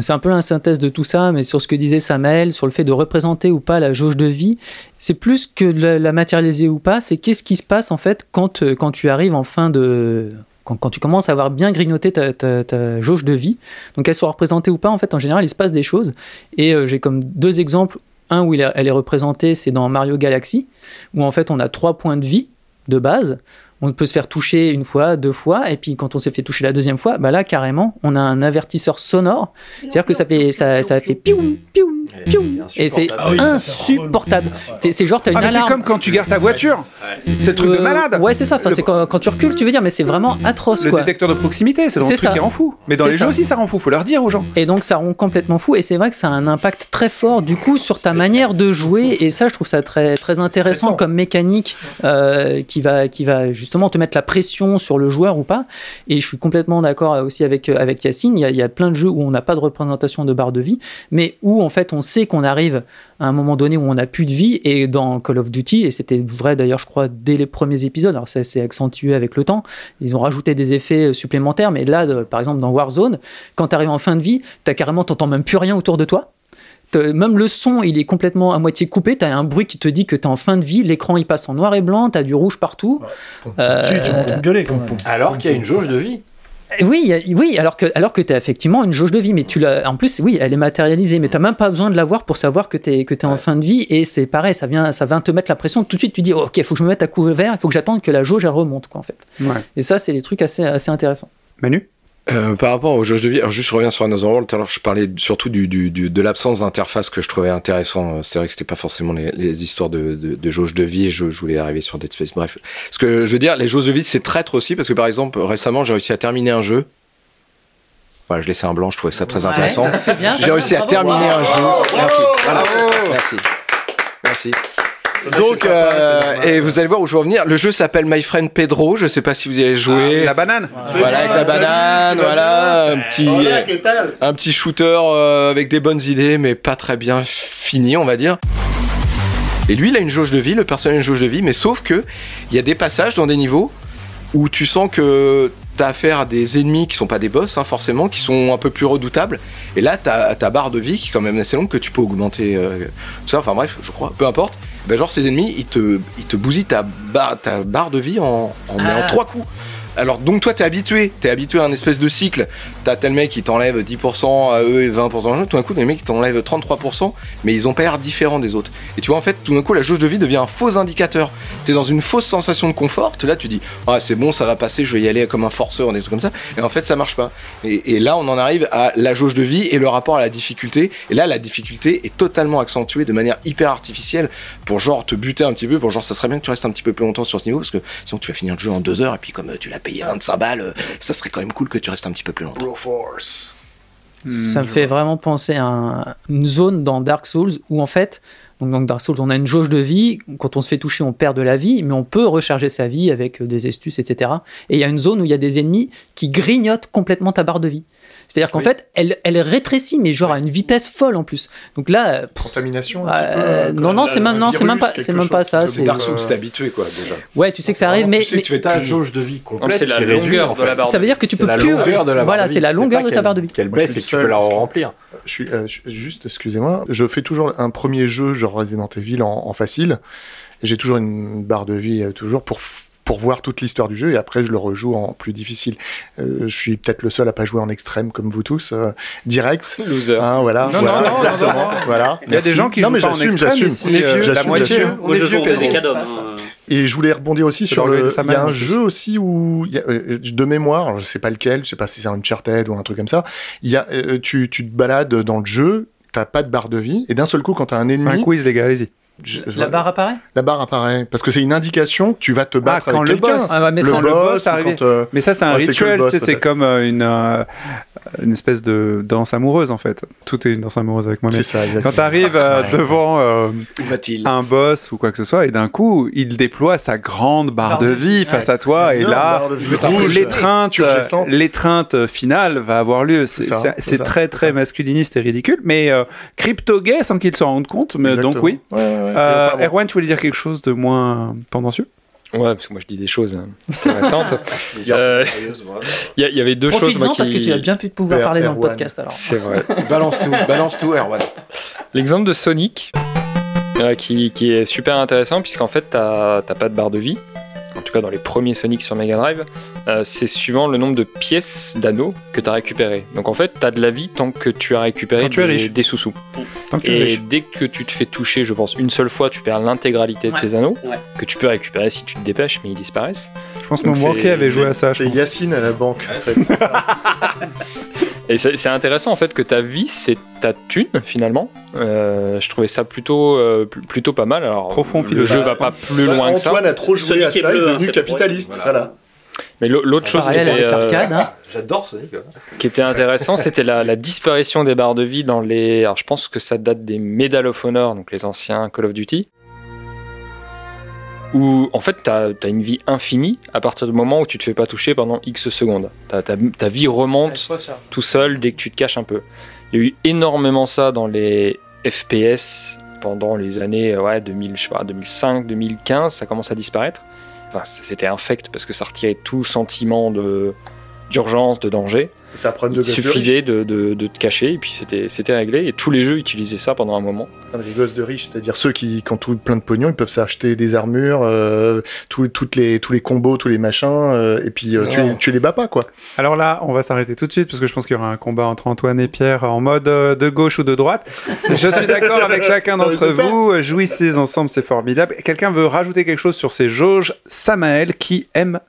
C'est un peu la synthèse de tout ça, mais sur ce que disait Samuel, sur le fait de représenter ou pas la jauge de vie, c'est plus que de la, la matérialiser ou pas, c'est qu'est-ce qui se passe en fait quand, quand tu arrives en fin de. Quand, quand tu commences à avoir bien grignoté ta, jauge de vie, donc qu'elle soit représentée ou pas, en fait, en général, il se passe des choses. Et euh, j'ai comme deux exemples. Un où elle est représentée, c'est dans Mario Galaxy, où en fait on a trois points de vie de base. On peut se faire toucher une fois, deux fois, et puis quand on s'est fait toucher la deuxième fois, bah là carrément, on a un avertisseur sonore. C'est-à-dire que ça fait ça, ça fait piou piou piou, et c'est Ah insupportable. C'est c'est genre t'as une Ah, c'est comme quand tu gardes ta voiture C'est le truc de Euh, malade Ouais, c'est ça. Enfin, c'est quand, quand tu recules, tu veux dire, mais c'est vraiment atroce, Le quoi. détecteur de proximité, c'est le C'est truc ça. qui rend fou. Mais dans les ça. jeux aussi, ça rend fou, faut leur dire aux gens. Et donc ça rend complètement fou. Et c'est vrai que ça a un impact très fort du coup sur ta manière de jouer. Et ça, je trouve ça très très intéressant comme mécanique euh, qui va qui va justement justement te mettre la pression sur le joueur ou pas. Et je suis complètement d'accord aussi avec, euh, avec Yacine. Il y, a, plein de jeux où on n'a pas de représentation de barre de vie, mais où en fait on sait qu'on arrive à un moment donné où on n'a plus de vie. Et dans Call of Duty, et c'était vrai d'ailleurs, je crois, dès les premiers épisodes, alors ça s'est accentué avec le temps, ils ont rajouté des effets supplémentaires. Mais là, par exemple, dans Warzone, quand tu arrives en fin de vie, tu carrément, t'entends même plus rien autour de toi. T'as- Même le son, il est complètement à moitié coupé. Tu as un bruit qui te dit que tu es en fin de vie. L'écran, il passe en noir et blanc. Tu as du rouge partout. Euh, Tu, gueuler quand même. Alors qu'il y a une jauge de vie. oui, y a- oui, alors que, alors que tu as effectivement une jauge de vie, mais tu l'as, en plus, oui, elle est matérialisée, mais tu même pas besoin de la voir pour savoir que tu es, que es en fin de vie, et c'est pareil, ça vient, ça vient te mettre la pression. Tout de suite, tu dis, ok, il faut que je me mette à couvert, il faut que j'attende que la jauge elle remonte, quoi, en fait. Ouais. Et ça, c'est des trucs assez, assez intéressants. Manu? Euh, par rapport aux jauges de vie, alors juste je reviens sur Another World, tout à l'heure je parlais surtout du, du, du- de l'absence d'interface que je trouvais intéressant. Euh, C'est vrai que c'était pas forcément les, les histoires de, de, de jauges de vie, et je, je voulais arriver sur Dead Space. Bref, ce que je veux dire, les jauges de vie c'est traître aussi parce que par exemple récemment j'ai réussi à terminer un jeu. Voilà, je laissais un blanc, je trouvais ça très intéressant. Ouais, J'ai réussi à terminer un jeu. Merci. Voilà. Merci. Merci. Donc, euh, et vous allez voir où je veux en venir. Le jeu s'appelle My Friend Pedro. Je sais pas si vous y avez joué. La banane Voilà, avec la banane, voilà, un petit, Hola, ¿qué tal un petit shooter euh, avec des bonnes idées, mais pas très bien fini, on va dire. Et lui, il a une jauge de vie, le personnage a une jauge de vie, mais sauf que il y a des passages dans des niveaux où tu sens que t'as affaire à des ennemis qui sont pas des boss, hein, forcément, qui sont un peu plus redoutables. Et là, t'as ta barre de vie qui est quand même assez longue que tu peux augmenter. euh, tout ça, enfin bref, je crois, peu importe. Ben, genre, ces ennemis, ils te, ils te bousillent ta, barre ta barre de vie en, en, mais en Ah. trois coups. Alors donc toi t'es habitué, t'es habitué à un espèce de cycle. T'as tel mec qui t'enlève 10% à eux et 20% à eux, tout d'un coup des mecs qui t'enlèvent 33%, mais ils ont pas l'air différents des autres. Et tu vois en fait tout d'un coup la jauge de vie devient un faux indicateur. T'es dans une fausse sensation de confort, là tu dis ah c'est bon ça va passer, je vais y aller comme un forceur, des trucs comme ça. Et en fait ça marche pas. Et, là on en arrive à la jauge de vie et le rapport à la difficulté. Et là la difficulté est totalement accentuée de manière hyper artificielle pour genre te buter un petit peu, pour genre ça serait bien que tu restes un petit peu plus longtemps sur ce niveau parce que sinon tu vas finir le jeu en deux heures et puis comme euh, payé 25 balles, euh, ça serait quand même cool que tu restes un petit peu plus longtemps. Ça me fait vraiment penser à un- une zone dans Dark Souls où en fait, donc dans Dark Souls, on a une jauge de vie. Quand on se fait toucher, on perd de la vie, mais on peut recharger sa vie avec euh, des astuces, etc. Et il y a une zone où il y a des ennemis qui grignotent complètement ta barre de vie. C'est-à-dire qu'en fait, elle, elle rétrécit, mais genre à une vitesse folle en plus. Donc là, euh, pff, Contamination un euh, petit peu, non, non, c'est même, un non, c'est même pas, c'est même pas ça. C'est. Dark Souls, t'es habitué quoi déjà. ouais, tu sais que ça arrive, mais, tu sais mais que tu fais ta jauge de vie complète. c'est la qui réduit, longueur en de la fait. barre ça veut dire que tu C'est peux la plus. longueur de la barre voilà, de vie. c'est la longueur de ta barre de vie. Qu'elle baisse suis et tu peux la remplir. Je suis, euh, je- juste, excusez-moi, je fais toujours un premier jeu, genre Resident Evil, en, facile. J'ai toujours une barre de vie, toujours, pour, pour voir toute l'histoire du jeu, et après je le rejoue en plus difficile. Euh, je suis peut-être le seul à pas jouer en extrême, comme vous tous, euh, direct. Loser. Hein, voilà, Non, voilà, non, non, exactement. non, non. Voilà. Il y a des gens qui non, jouent mais pas en j'assume, j'assume. On euh, vieux, la j'assume, moitié. j'assume. hein. Est vieux, des cadom. hein. Et je voulais rebondir aussi sur le. Il y a un jeu aussi où, y a, euh, de mémoire, je sais pas lequel, je sais pas si c'est un Uncharted ou un truc comme ça. Il y a, euh, tu, tu te balades dans le jeu, t'as pas de barre de vie, et d'un seul coup, quand t'as un C'est un ennemi, quiz, les gars, allez-y. Je- La barre apparaît la barre apparaît parce que c'est une indication que tu vas te battre quand avec le quelqu'un. boss. Ah mais le sans boss, le boss ou arrivé. quand, euh, Mais ça, c'est un Ouais, rituel, tu c'est comme euh, une, euh, une espèce de danse amoureuse, en fait. Tout est une danse amoureuse avec moi. c'est ça. Quand exactement. t'arrives euh, Ouais. devant euh, un boss ou quoi que ce soit, et d'un coup, il déploie sa grande barre de vie face à toi, et là, l'étreinte, finale va avoir lieu. C'est très très masculiniste et ridicule, mais crypto-gay sans qu'il s'en rende compte. Mais donc oui. Ouais, ouais. Euh, Enfin, bon. Erwan, tu voulais dire quelque chose de moins tendancieux? Ouais, parce que moi je dis des choses hein, intéressantes. Dire, Euh. Il y, il y avait deux choses. Moi, parce que qui- tu as bien pu te pouvoir R- parler dans le R1. podcast alors. C'est vrai. Balance tout, balance tout, Erwan. L'exemple de Sonic, euh, qui, qui est super intéressant, puisqu'en fait, t'as t'as pas de barre de vie. En tout cas, dans les premiers Sonic sur Mega Drive, euh, c'est suivant le nombre de pièces d'anneaux que tu as récupéré. Donc en fait, tu as de la vie tant que tu as récupéré tu es des, riche. des sous-sous. Et dès que tu te fais toucher, je pense, une seule fois, tu perds l'intégralité de tes anneaux, Ouais. que tu peux récupérer si tu te dépêches, mais ils disparaissent. Je pense que banquier avait joué à ça. C'est. Yacine à la banque. en fait. Et c'est intéressant en fait que ta vie, c'est ta thune finalement. Euh, je trouvais ça plutôt, euh, pl- plutôt pas mal. Alors, Profond le jeu va pas plus Ouais, loin que ça. Antoine a trop joué à ça, il est hein, devenu capitaliste. Voilà. Mais l'au- l'autre chose qui était, euh, hein. J'adore ouais. qui était intéressant, c'était la, la disparition des barres de vie dans les. Alors je pense que ça date des Medal of Honor, donc les anciens Call of Duty. où en fait tu as, une vie infinie à partir du moment où tu te fais pas toucher pendant X secondes. Ta, ta- ta vie remonte tout seul dès que tu te caches un peu. Il y a eu énormément ça dans les FPS pendant les années ouais, 2000, je sais pas, 2005, 2015, ça commence à disparaître. Enfin, c'était infect parce que ça retirait tout sentiment de d'urgence, de danger. Problème Il suffisait de, de- de te cacher et puis c'était c'était réglé. Et tous les jeux utilisaient ça pendant un moment. Les gosses de riches, c'est-à-dire ceux qui, quand tout plein de pognon, ils peuvent s'acheter des armures, euh, tous, toutes les, tous les combos, tous les machins, euh, et puis euh, tu, les, tu les bats pas, quoi. Alors là, on va s'arrêter tout de suite parce que je pense qu'il y aura un combat entre Antoine et Pierre en mode euh, de gauche ou de droite. Je suis d'accord avec chacun d'entre ça. vous. Jouissez ensemble, c'est formidable. Quelqu'un veut rajouter quelque chose sur ces jauges Samael qui aime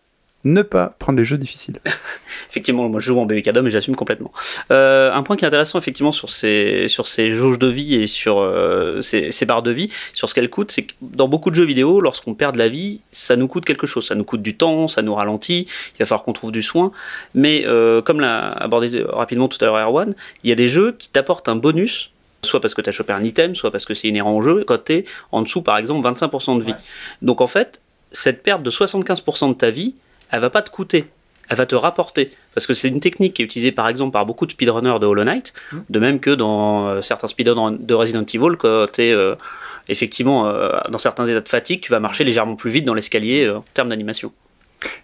ne pas prendre les jeux difficiles. Effectivement, moi je joue en BBK Dom et j'assume complètement. Euh, un point qui est intéressant effectivement sur ces, sur ces jauges de vie et sur euh, ces, ces barres de vie, sur ce qu'elles coûtent, c'est que dans beaucoup de jeux vidéo, lorsqu'on perd de la vie, ça nous coûte quelque chose. Ça nous coûte du temps, ça nous ralentit, il va falloir qu'on trouve du soin. Mais euh, comme l'a abordé rapidement tout à l'heure Erwan, il y a des jeux qui t'apportent un bonus. Soit parce que tu as chopé un item, soit parce que c'est inhérent au jeu, quand tu es en dessous, par exemple, 25% de vie. Donc en fait, cette perte de 75% de ta vie, elle va pas te coûter, elle va te rapporter. Parce que c'est une technique qui est utilisée par exemple par beaucoup de speedrunners de Hollow Knight, de même que dans euh, certains speedrunners de Resident Evil, quand tu es effectivement euh, dans certains états de fatigue, tu vas marcher légèrement plus vite dans l'escalier euh, en termes d'animation.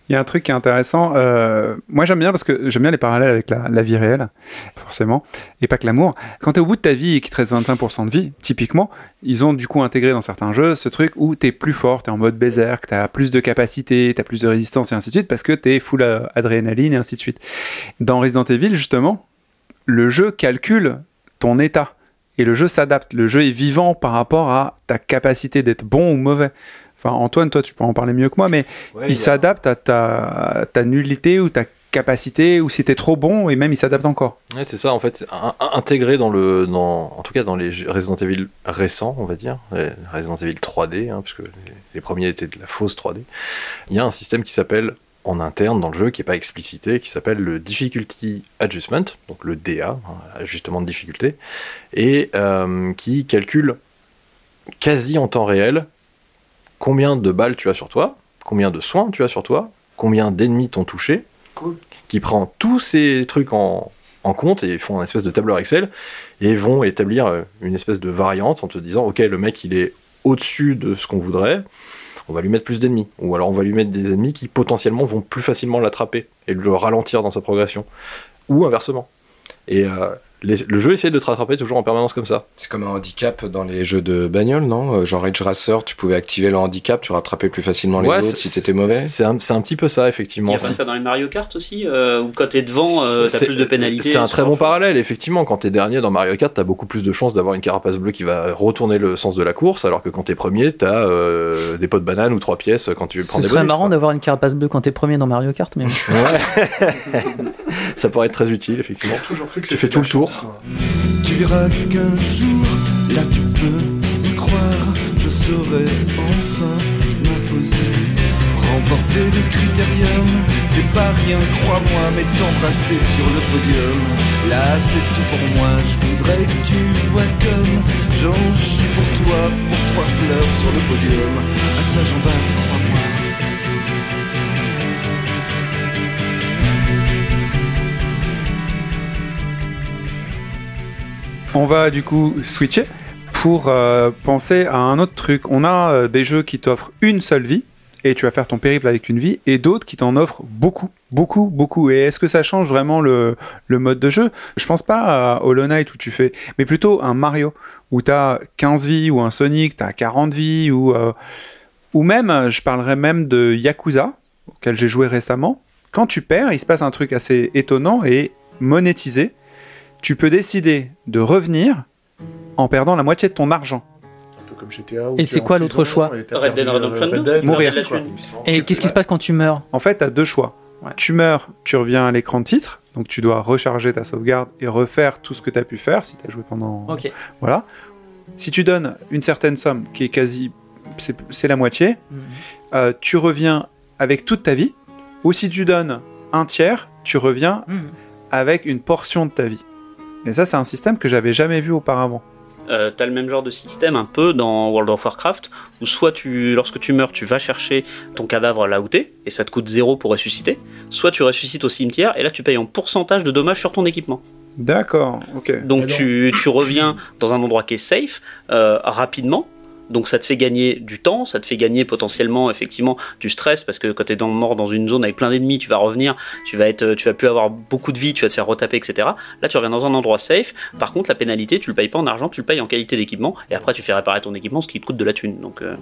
Il y a un truc qui est intéressant. euh, moi, j'aime bien parce que j'aime bien les parallèles avec la, vie réelle, forcément, et pas que l'amour. Quand tu es au bout de ta vie et qu'il te reste 25% de vie, typiquement, ils ont du coup intégré dans certains jeux ce truc où tu es plus fort, tu es en mode berserk, tu as plus de capacité, tu as plus de résistance et ainsi de suite parce que tu es full adrénaline et ainsi de suite. Dans Resident Evil, justement, le jeu calcule ton état et le jeu s'adapte. Le jeu est vivant par rapport à ta capacité d'être bon ou mauvais. Enfin, Antoine, toi, tu peux en parler mieux que moi, mais Ouais, il s'adapte à ta, ta nullité ou ta capacité, ou si t'es trop bon, et même il s'adapte encore. Ouais, c'est ça, en fait, in- in- intégré dans le, dans, en tout cas dans les Resident Evil récents, on va dire, les Resident Evil 3D, hein, puisque les, les premiers étaient de la fausse 3D, il y a un système qui s'appelle, en interne dans le jeu, qui n'est pas explicité, qui s'appelle le Difficulty Adjustment, donc le DA, hein, ajustement de difficulté, et euh, qui calcule quasi en temps réel combien de balles tu as sur toi, combien de soins tu as sur toi, combien d'ennemis t'ont touché, qui prend tous ces trucs en, en compte et font un espèce de tableur Excel et vont établir euh, une espèce de variante en te disant ok le mec il est au-dessus de ce qu'on voudrait on va lui mettre plus d'ennemis. Ou alors on va lui mettre des ennemis qui potentiellement vont plus facilement l'attraper et le ralentir dans sa progression. Ou inversement. Et euh, les- le jeu essaie de te rattraper toujours en permanence comme ça C'est comme un handicap dans les jeux de bagnole, non? Euh, Genre Ridge Racer, tu pouvais activer le handicap, tu rattrapais plus facilement les Ouais, autres si t'étais mauvais. c'est un, c'est un petit peu ça Il y effectivement a pas ça dans les Mario Kart aussi, euh, où quand t'es devant, euh, t'as C'est- plus de pénalités. C'est un très bon parallèle, effectivement. Quand t'es dernier dans Mario Kart, t'as beaucoup plus de chances d'avoir une carapace bleue qui va retourner le sens de la course, alors que quand t'es premier, t'as euh, des pots de banane ou trois pièces quand tu prends Ce des serait bonus, marrant d'avoir une carapace bleue quand t'es premier dans Mario Kart, mais Ouais. Ça pourrait être très utile, effectivement. toujours cru que Tu fais tout le tour. Tu verras qu'un jour, là tu peux y croire, je saurai enfin m'imposer. Remporter le critérium, c'est pas rien, crois-moi, mais t'embrasser sur le podium. Là c'est tout pour moi, je voudrais que tu vois comme j'en chie pour toi, pour trois fleurs sur le podium. À ça j'en bave, crois-moi. On va du coup switcher pour euh, penser à un autre truc. On a euh, des jeux qui t'offrent une seule vie, et tu vas faire ton périple avec une vie, et d'autres qui t'en offrent beaucoup, beaucoup, beaucoup. Et est-ce que ça change vraiment le, mode de jeu? Je pense pas à Hollow Knight où tu fais, mais plutôt un Mario où tu as 15 vies, ou un Sonic, tu as 40 vies, ou, euh, ou même, je parlerais même de Yakuza, auquel j'ai joué récemment. Quand tu perds, il se passe un truc assez étonnant et monétisé. Tu peux décider de revenir en perdant la moitié de ton argent. Un peu comme GTA. Et c'est quoi l'autre choix et t'as Red Dead perdu, Redemption Red 2, Dead, Mourir. quoi. Et qu'est-ce qui se passe quand tu meurs? En fait, tu as deux choix. Tu meurs, tu reviens à l'écran de titre, donc tu dois recharger ta sauvegarde et refaire tout ce que tu as pu faire si tu as joué pendant. Ok. Voilà. Si tu donnes une certaine somme qui est quasi. C'est c'est la moitié, Mhm. euh, tu reviens avec toute ta vie. Ou si tu donnes un tiers, tu reviens Mhm. avec une portion de ta vie. Et ça, c'est un système que j'avais jamais vu auparavant. euh, t'as le même genre de système un peu dans World of Warcraft, où soit tu, lorsque tu meurs, tu vas chercher ton cadavre là où t'es, et ça te coûte zéro pour ressusciter, soit tu ressuscites au cimetière, et là tu payes en pourcentage de dommages sur ton équipement. D'accord, ok. Donc Mais tu reviens dans un endroit qui est safe euh, rapidement. Donc ça te fait gagner du temps, ça te fait gagner potentiellement effectivement du stress parce que quand tu es mort dans une zone avec plein d'ennemis, tu vas revenir, tu vas être, tu vas plus avoir beaucoup de vie, tu vas te faire retaper, etc. Là tu reviens dans un endroit safe. Par contre la pénalité tu le payes pas en argent, tu le payes en qualité d'équipement et après tu fais réparer ton équipement, ce qui te coûte de la thune. Donc euh,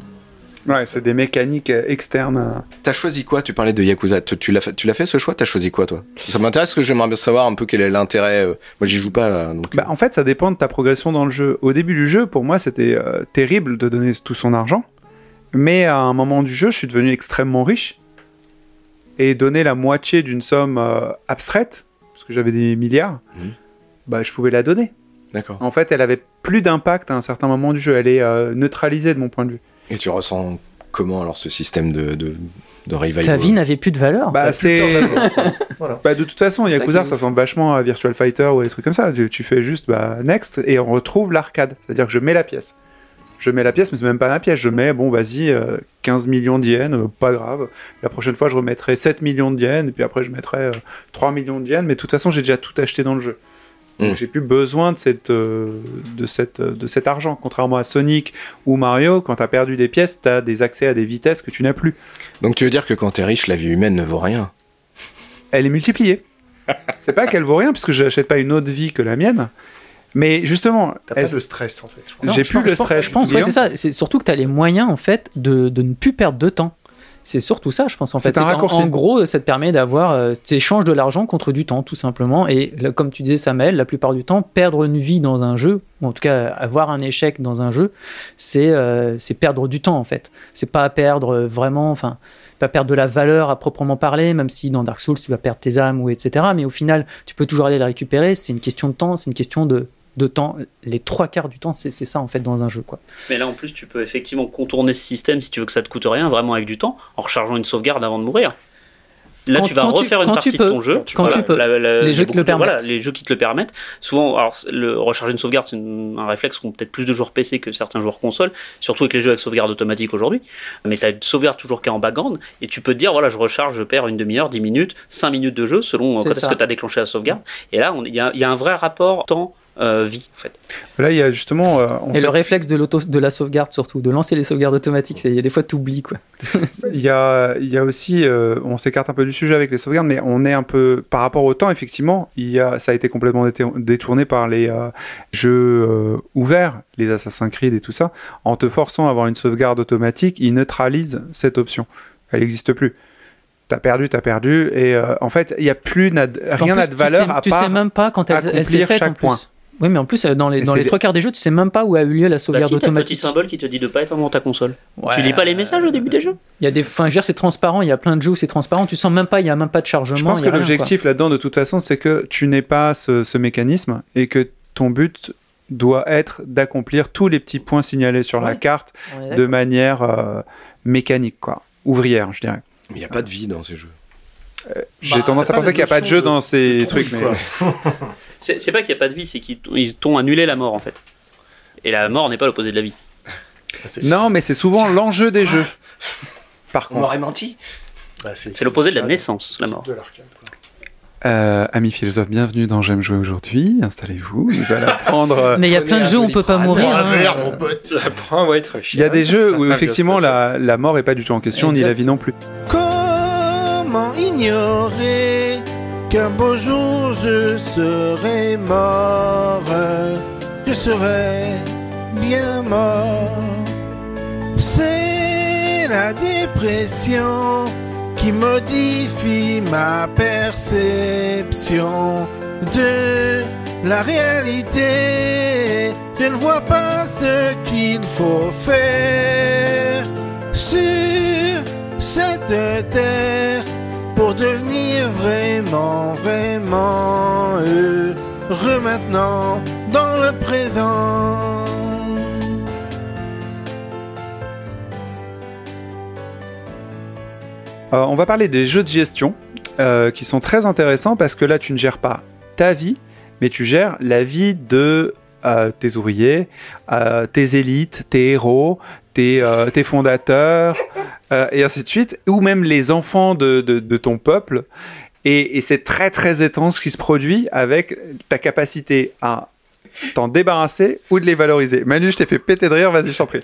Ouais, c'est des mécaniques euh, externes. euh. T'as choisi quoi? Tu parlais de Yakuza. Tu, tu l'as fait, tu l'as fait ce choix? T'as choisi quoi toi? Ça m'intéresse parce que j'aimerais bien savoir un peu quel est l'intérêt. euh, Moi j'y joue pas donc. Bah, en fait, ça dépend de ta progression dans le jeu. Au début du jeu, pour moi, c'était euh, terrible de donner tout son argent. Mais à un moment du jeu, je suis devenu extrêmement riche. Et donner la moitié d'une somme euh, abstraite, parce que j'avais des milliards, Mhm. bah, je pouvais la donner. D'accord. En fait, elle avait plus d'impact à un certain moment du jeu. Elle est euh, neutralisée de mon point de vue. Et tu ressens comment alors ce système de de, de revival Ta vie n'avait plus de valeur. Bah, c'est. Voilà. Bah, de toute façon, ça Yakuza, ça ressemble vachement à Virtual Fighter ou des trucs comme ça. Tu, tu fais juste bah, next et on retrouve l'arcade. C'est-à-dire que je mets la pièce. Je mets la pièce, mais c'est même pas ma pièce. Je mets, bon, vas-y, euh, 15 millions d'yens, euh, pas grave. La prochaine fois, je remettrai 7 millions de yens, et puis après, je mettrai euh, 3 millions de yens. Mais de toute façon, j'ai déjà tout acheté dans le jeu. Donc, Mm. j'ai plus besoin de, cette, euh, de, cette, euh, de cet argent. Contrairement à Sonic ou Mario, quand t'as perdu des pièces, t'as des accès à des vitesses que tu n'as plus. Donc tu veux dire que quand t'es riche, la vie humaine ne vaut rien elle est multipliée. c'est pas qu'elle vaut rien, puisque je n'achète pas une autre vie que la mienne. Mais justement, T'as pas de stress en fait. j'ai plus pense- le je pense- stress Je pense, ouais, c'est ça. C'est surtout que tu as les moyens, en fait, de, de ne plus perdre de temps. C'est surtout ça, je pense, en C'est fait. un raccourci. En gros, ça te permet d'avoir. euh, tu échanges de l'argent contre du temps, tout simplement. Et là, comme tu disais, Samuel, la plupart du temps, perdre une vie dans un jeu, ou en tout cas avoir un échec dans un jeu, c'est euh, c'est perdre du temps, en fait. C'est pas perdre euh, vraiment. Enfin, pas perdre de la valeur à proprement parler, même si dans Dark Souls, tu vas perdre tes âmes, ou etc. Mais au final, tu peux toujours aller la récupérer. C'est une question de temps, c'est une question de de temps, les trois quarts du temps, c'est c'est ça en fait dans un jeu. Quoi. Mais là, en plus, tu peux effectivement contourner ce système si tu veux que ça te coûte rien, vraiment avec du temps, en rechargeant une sauvegarde avant de mourir. Là, Quand- tu vas tu- refaire une partie de ton jeu. Quand tu peux. la- la- Les jeux qui le de voilà, les jeux qui te le permettent. Souvent, alors, le recharger une sauvegarde, c'est un réflexe qu'ont peut-être plus de joueurs PC que certains joueurs console, surtout avec les jeux avec sauvegarde automatique aujourd'hui. Mais tu as une sauvegarde toujours qui est en background, et tu peux te dire, voilà, je recharge, je perds une demi-heure, 10 minutes, 5 minutes de jeu, selon euh, quand est-ce que tu as déclenché la sauvegarde. Et là, il y, y a un vrai rapport temps-vie, en fait. Là, il y a justement. euh, on Et sait- le réflexe de, l'auto, de la sauvegarde surtout, de lancer les sauvegardes automatiques, c'est- il y a des fois tu oublies quoi. Il y a, il y a aussi, euh, on s'écarte un peu du sujet avec les sauvegardes, mais on est un peu, par rapport au temps, effectivement, il y a, ça a été complètement détourné par les euh, jeux euh, ouverts, les Assassin's Creed et tout ça. En te forçant à avoir une sauvegarde automatique, ils neutralisent cette option. Elle n'existe plus. T'as perdu, t'as perdu, et euh, en fait, il n'y a plus rien plus, n'a de valeur tu sais, à tu part. sais même pas quand elle, elle s'est faite chaque en plus. point. Oui, mais en plus, euh, dans les, dans c'est trois quarts des jeux, tu sais même pas où a eu lieu la Bah sauvegarde si, t'as le petit automatique. symbole qui te dit de pas être dans ta console. Ouais, tu lis pas les messages au début des jeux? Il y a des, enfin, je veux dire, c'est transparent. Il y a plein de jeux où c'est transparent. Tu sens même pas, il y a même pas de chargement. Je pense que l'objectif là-dedans, de toute façon, c'est que tu n'aies pas ce, ce mécanisme et que ton but doit être d'accomplir tous les petits points signalés sur la carte de manière euh, mécanique, quoi. Ouvrière, je dirais. Mais il n'y a pas de vie dans ces jeux. J'ai Bah, tendance à penser qu'il n'y a pas de jeu de- dans ces de trucs, truc, mais. C'est pas qu'il n'y a pas de vie, c'est qu'ils t'ont annulé la mort en fait. Et la mort n'est pas l'opposé de la vie. Ah, c'est- non, mais c'est souvent l'enjeu des jeux. Par On contre, m'aurait menti. bah, C'est l'opposé de la naissance, la mort. de l'arcade, quoi. euh, amis philosophes, bienvenue dans J'aime jouer aujourd'hui. Installez-vous, nous allons apprendre. euh, Mais il y a plein de jeux où on peut pas mourir. Hein. Il y a des jeux où effectivement la, la mort est pas du tout en question, ni la vie non plus. Ignorer qu'un beau jour je serai mort Je serai bien mort C'est la dépression qui modifie ma perception de la réalité. Je ne vois pas ce qu'il faut faire sur cette terre pour devenir vraiment, vraiment heureux maintenant dans le présent. Euh, on va parler des jeux de gestion euh, qui sont très intéressants parce que là tu ne gères pas ta vie, mais tu gères la vie de tes ouvriers, tes élites, tes héros, tes, euh, tes fondateurs, euh, et ainsi de suite, ou même les enfants de, de- de ton peuple. Et, et c'est très très étrange ce qui se produit avec ta capacité à t'en débarrasser ou de les valoriser. Manu, je t'ai fait péter de rire, vas-y, je t'en prie.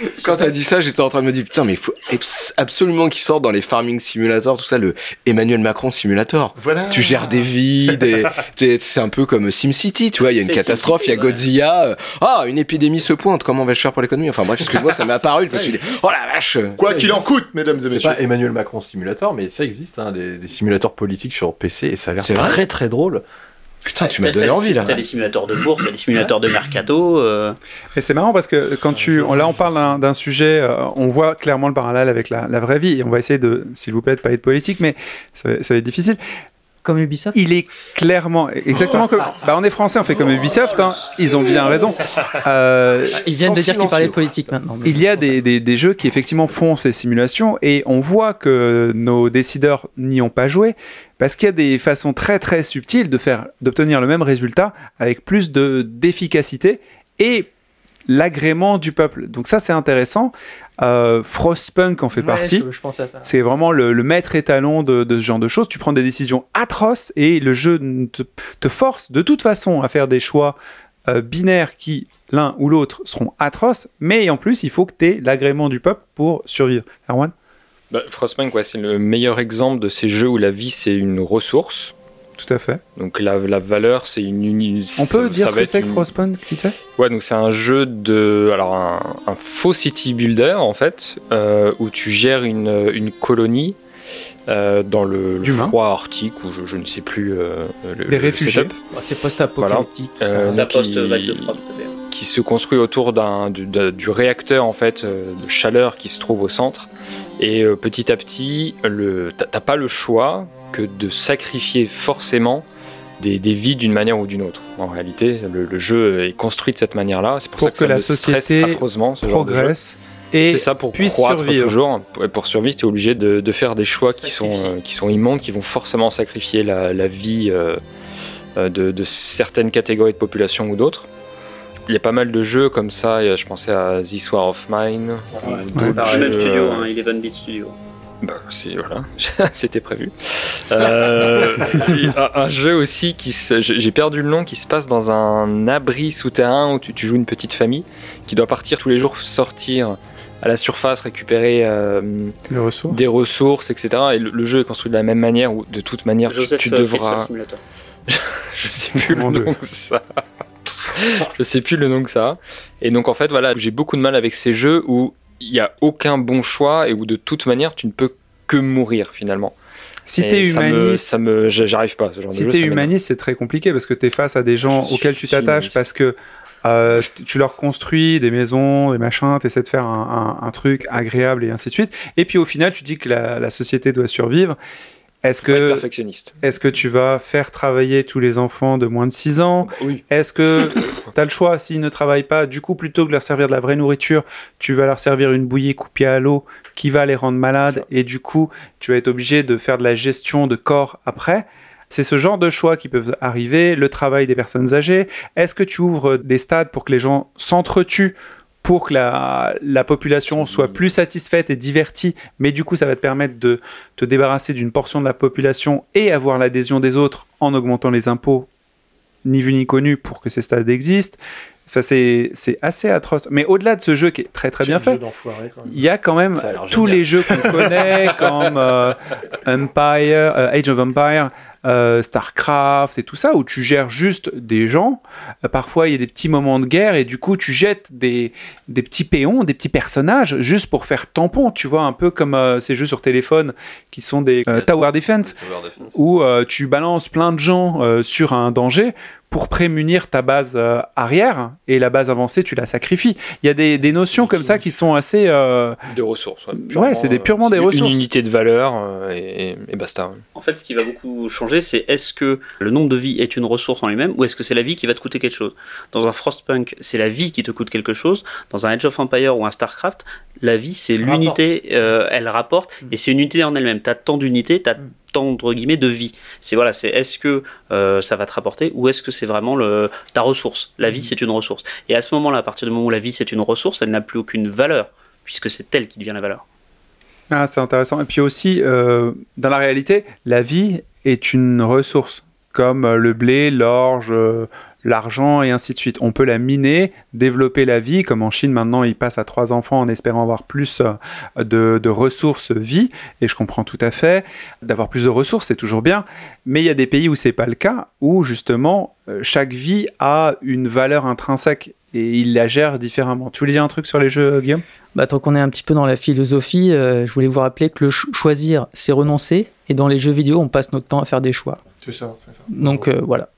Quand t'as dit ça, j'étais en train de me dire putain, mais il faut abs- absolument qu'il sorte dans les farming simulators, tout ça, le Emmanuel Macron simulator. Voilà. Tu gères des vies, des... c'est un peu comme SimCity, tu vois, il y a une C'est catastrophe, il y a ouais. Godzilla, euh, ah, une épidémie se pointe, comment va je faire pour l'économie? Enfin bref, excuse-moi, ça m'est apparu, je me suis dit, oh la vache Quoi qu'il en coûte, mesdames et C'est messieurs. pas Emmanuel Macron Simulator, mais ça existe, hein, des, des simulateurs politiques sur PC, et ça a l'air C'est vrai? très très drôle. Putain, tu m'as donné envie là. T'as des simulateurs de bourse, t'as des simulateurs de mercato. euh, Et c'est marrant parce que quand tu, là on parle d'un- sujet, euh, on voit clairement le parallèle avec la, la vraie vie et on va essayer de, s'il vous plaît, de parler de politique, mais ça va être difficile. Comme Ubisoft. Il est clairement, exactement comme, bah on est français, on fait comme Ubisoft, hein, ils ont bien raison. Euh, Ils viennent de dire qu'ils parlaient de politique maintenant. il y a des, des- des jeux qui effectivement font ces simulations et on voit que nos décideurs n'y ont pas joué parce qu'il y a des façons très très subtiles de faire d'obtenir le même résultat avec plus de d'efficacité et l'agrément du peuple. Donc ça c'est intéressant. Euh, Frostpunk en fait partie. Je, je pensais à ça. C'est vraiment le, le maître étalon de, de ce genre de choses. Tu prends des décisions atroces et le jeu te, te force de toute façon à faire des choix euh, binaires qui, l'un ou l'autre, seront atroces. Mais en plus, il faut que tu aies l'agrément du peuple pour survivre. Erwan? Bah, Frostpunk, ouais, c'est le meilleur exemple de ces jeux où la vie c'est une ressource. Tout à fait. Donc la, la valeur c'est une uni- On ça- peut dire ça ce que c'est que une- Frostpunk, vite fait? Ouais, donc c'est un jeu de. Alors, un, un faux city builder, en fait, euh, où tu gères une, une colonie euh, dans le, froid arctique, ou je, je ne sais plus euh, le, Les le réfugiés. Bah, c'est post-apocalyptique. tout ça. Euh, Ça donc, poste il- vague de froid, tout à fait. qui se construit autour d'un, du, du réacteur, en fait, de chaleur qui se trouve au centre. Et euh, petit à petit, t'as pas le choix que de sacrifier forcément des, des vies d'une manière ou d'une autre. En réalité, le, le jeu est construit de cette manière-là. C'est pour, Pour ça que, que ça la me stresse société affreusement. Ce genre de jeu. Progresse et C'est ça pour croître survivre. toujours. Pour, survivre, tu es obligé de, de faire des choix qui sont, euh, qui sont immondes, qui vont forcément sacrifier la, la vie euh, euh, de, de certaines catégories de population ou d'autres. Il y a pas mal de jeux comme ça. Je pensais à This War of Mine. ou Ouais. d'autres Pareil, même studio, hein, Eleven Beat Studio. Bah, c'est voilà, c'était prévu. Euh, un, un jeu aussi qui, j'ai perdu le nom, qui se passe dans un abri souterrain où tu, tu joues une petite famille qui doit partir tous les jours sortir à la surface récupérer euh, Les ressources. des ressources, etc. Et le, le jeu est construit de la même manière où de toute manière tu, Joseph tu euh, devras. Je sais plus le nom Dieu. que ça. Je sais plus le nom que ça. a. Et donc en fait voilà, j'ai beaucoup de mal avec ces jeux où il n'y a aucun bon choix et où de toute manière tu ne peux que mourir finalement. Si t'es ça me- humaniste, ça me, j'a- j'arrive pas. Ce genre si de jeu, m'énerve. humaniste, c'est très compliqué parce que t'es face à des gens Je auxquels tu t'attaches parce que euh, tu leur construis des maisons, des machins, t'essaies de faire un, un- un truc agréable et ainsi de suite. Et puis au final, tu dis que la, la société doit survivre. Est-ce que, perfectionniste. est-ce que tu vas faire travailler tous les enfants de moins de 6 ans? Oui. Est-ce que tu as le choix? S'ils ne travaillent pas, du coup, plutôt que de leur servir de la vraie nourriture, tu vas leur servir une bouillie coupée à l'eau qui va les rendre malades et du coup, tu vas être obligé de faire de la gestion de corps après. C'est ce genre de choix qui peuvent arriver, le travail des personnes âgées. Est-ce que tu ouvres des stades pour que les gens s'entretuent pour que la, la population soit plus satisfaite et divertie, mais du coup ça va te permettre de te débarrasser d'une portion de la population et avoir l'adhésion des autres en augmentant les impôts, ni vu ni connu, pour que ces stades existent. Enfin, c'est c'est assez atroce. Mais au-delà de ce jeu qui est très très bien fait, il y a quand même a tous les jeux qu'on connaît, comme euh, Empire, euh, Age of Empire, euh, Starcraft et tout ça, où tu gères juste des gens. Euh, parfois, il y a des petits moments de guerre et du coup, tu jettes des, des petits péons, des petits personnages, juste pour faire tampon. Tu vois, un peu comme euh, ces jeux sur téléphone qui sont des euh, Tower Defense où tu balances plein de gens sur un danger pour prémunir ta base euh, arrière et la base avancée, tu la sacrifies. Il y a des, des notions comme ça qui sont assez. euh, De ressources. Ouais, c'est des- purement des c'est ressources. Une unité de valeur euh, et, et basta. En fait, ce qui va beaucoup changer, c'est est-ce que le nombre de vies est une ressource en lui-même ou est-ce que c'est la vie qui va te coûter quelque chose? Dans un Frostpunk, c'est la vie qui te coûte quelque chose. Dans un Age of Empire ou un Starcraft, la vie, c'est l'unité, euh, elle rapporte et c'est une unité en elle-même. Tu as tant d'unités, tu as entre guillemets de vie. C'est voilà, c'est est-ce que euh, ça va te rapporter ou est-ce que c'est vraiment le, ta ressource? La vie, c'est une ressource. Et à ce moment-là, à partir du moment où la vie c'est une ressource, elle n'a plus aucune valeur puisque c'est elle qui devient la valeur. Ah, c'est intéressant. Et puis aussi, euh, dans la réalité, la vie est une ressource, comme euh, le blé, l'orge, l'argent et ainsi de suite. On peut la miner, développer la vie, comme en Chine maintenant, ils passent à trois enfants en espérant avoir plus euh, de, ressources vie, et je comprends tout à fait. D'avoir plus de ressources, c'est toujours bien, mais il y a des pays où c'est pas le cas, où justement, euh, chaque vie a une valeur intrinsèque et ils la gèrent différemment. Tu voulais dire un truc sur les jeux, Guillaume? Bah, tant qu'on est un petit peu dans la philosophie, euh, je voulais vous rappeler que le ch- choisir, c'est renoncer. Et dans les jeux vidéo, on passe notre temps à faire des choix. C'est ça, c'est ça. Donc euh, voilà.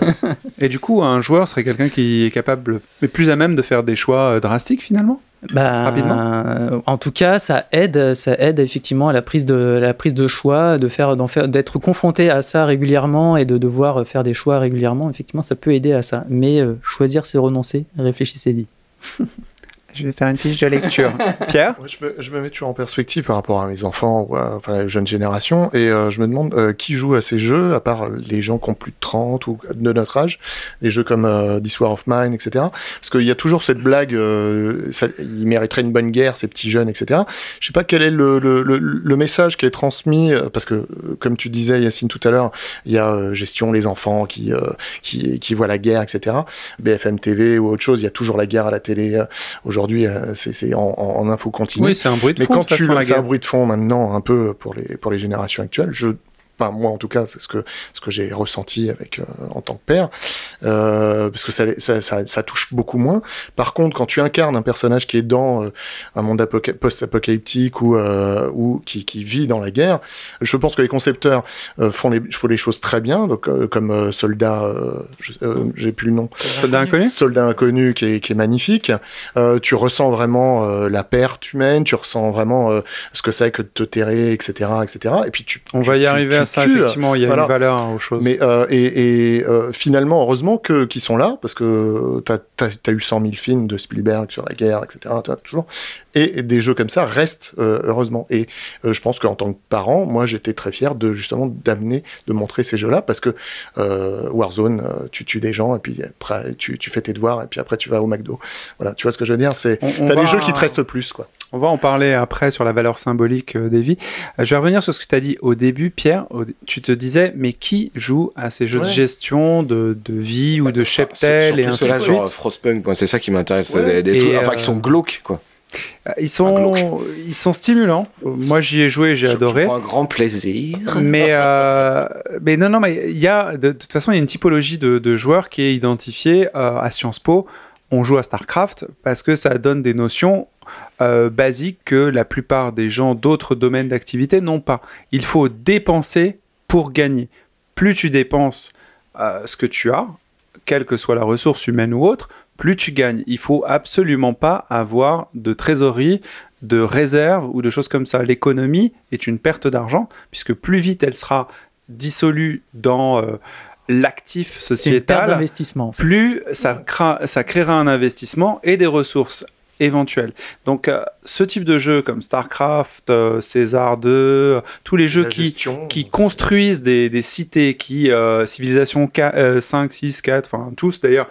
Et du coup, un joueur serait quelqu'un qui est capable, mais plus à même de faire des choix euh, drastiques finalement? Bah, Rapidement? En tout cas, ça aide, ça aide effectivement à la prise de, la prise de choix, de faire, d'en faire, d'être confronté à ça régulièrement et de devoir faire des choix régulièrement. Effectivement, ça peut aider à ça. Mais euh, choisir, c'est renoncer. Réfléchissez-y. Je vais faire une fiche de lecture. Pierre Ouais, je, me, je me mets toujours en perspective par rapport à mes enfants ou à enfin, la jeune génération et euh, je me demande euh, qui joue à ces jeux à part les gens qui ont plus de 30 ou de notre âge, les jeux comme euh, This War of Mine, etc. Parce qu'il y a toujours cette blague, euh, ça, ils mériteraient une bonne guerre, ces petits jeunes, etc. Je sais pas quel est le, le, le, le message qui est transmis parce que comme tu disais Yacine tout à l'heure, il y a euh, gestion les enfants qui, euh, qui qui voient la guerre, etc. BFM TV ou autre chose, il y a toujours la guerre à la télé. euh, Aujourd'hui, euh, c'est en, en, info continue. Oui, c'est un bruit de Mais fond. quand de toute tu c'est un bruit de fond maintenant un peu pour les pour les générations actuelles, je Enfin, moi, en tout cas, c'est ce que ce que j'ai ressenti avec euh, en tant que père, euh, parce que ça, ça, ça, ça touche beaucoup moins. Par contre, quand tu incarnes un personnage qui est dans euh, un monde apoca- post-apocalyptique ou euh, ou qui, qui vit dans la guerre, je pense que les concepteurs euh, font les font les choses très bien. Donc, euh, comme euh, soldat, j'ai plus le nom. Soldat inconnu Soldat inconnu qui est, qui est magnifique. Euh, tu ressens vraiment euh, la perte humaine, tu ressens vraiment euh, ce que c'est que de te terrer, etc., etc. Et puis tu. On tu- va y tu- arriver à ça, effectivement, il y a voilà. une valeur hein, aux choses. Mais euh, et, et, euh, finalement, heureusement que qu'ils sont là parce que t'as as, eu 100 000 films de Spielberg sur la guerre, etc. toujours et, et des jeux comme ça restent euh, heureusement. Et je pense qu'en tant que parent, moi, j'étais très fier de justement d'amener, de montrer ces jeux-là parce que Warzone, tu tues des gens et puis après tu, tu fais tes devoirs et puis après tu vas au McDo. Voilà, tu vois ce que je veux dire? T'as va- des jeux qui te restent plus quoi. On va en parler après sur la valeur symbolique des vies. Je vais revenir sur ce que tu as dit au début, Pierre. Tu te disais, mais qui joue à ces jeux de gestion, de, de vie ou de cheptel et ainsi de sur suite euh, Frostpunk, c'est ça qui m'intéresse. Ouais. Des, des Et, trucs, enfin, euh, qui sont glauques, quoi. Euh, Ils sont, ils sont stimulants. Moi, j'y ai joué, j'ai adoré. prends un grand plaisir. Mais, euh, mais non, non, mais il y a, de, de toute façon, il y a une typologie de, de joueurs qui est identifiée euh, à Sciences Po. On joue à StarCraft parce que ça donne des notions euh, basiques que la plupart des gens d'autres domaines d'activité n'ont pas. Il faut dépenser pour gagner. Plus tu dépenses euh, ce que tu as, quelle que soit la ressource humaine ou autre, plus tu gagnes. Il faut absolument pas avoir de trésorerie, de réserve ou de choses comme ça. L'économie est une perte d'argent puisque plus vite elle sera dissolue dans euh, l'actif C'est une perte sociétal, d'investissement. en fait. plus ça créera un investissement et des ressources éventuelles. Donc euh, ce type de jeu comme StarCraft, euh, César 2, euh, tous les jeux qui, construisent des, des cités, qui, euh, civilisation 4, euh, 5, 6, 4, enfin tous d'ailleurs,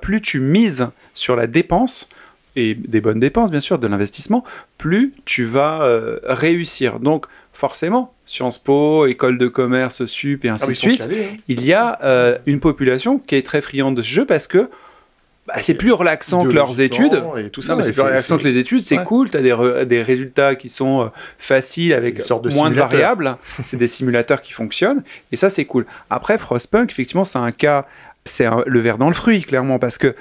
plus tu mises sur la dépense, et des bonnes dépenses bien sûr, de l'investissement, plus tu vas réussir. Donc forcément, Sciences Po, école de commerce, sup et ainsi Ah, de suite, calés, hein. il y a une population qui est très friande de ce jeu parce que bah, c'est plus relaxant que leurs études. Idéologiquement Et tout ça, Non, mais c'est plus relaxant que les études, c'est ouais. cool, tu as des, re- des résultats qui sont euh, faciles avec de moins de variables, c'est des simulateurs qui fonctionnent, et ça c'est cool. Après, Frostpunk, effectivement, c'est un cas, c'est un- le verre dans le fruit, clairement, parce que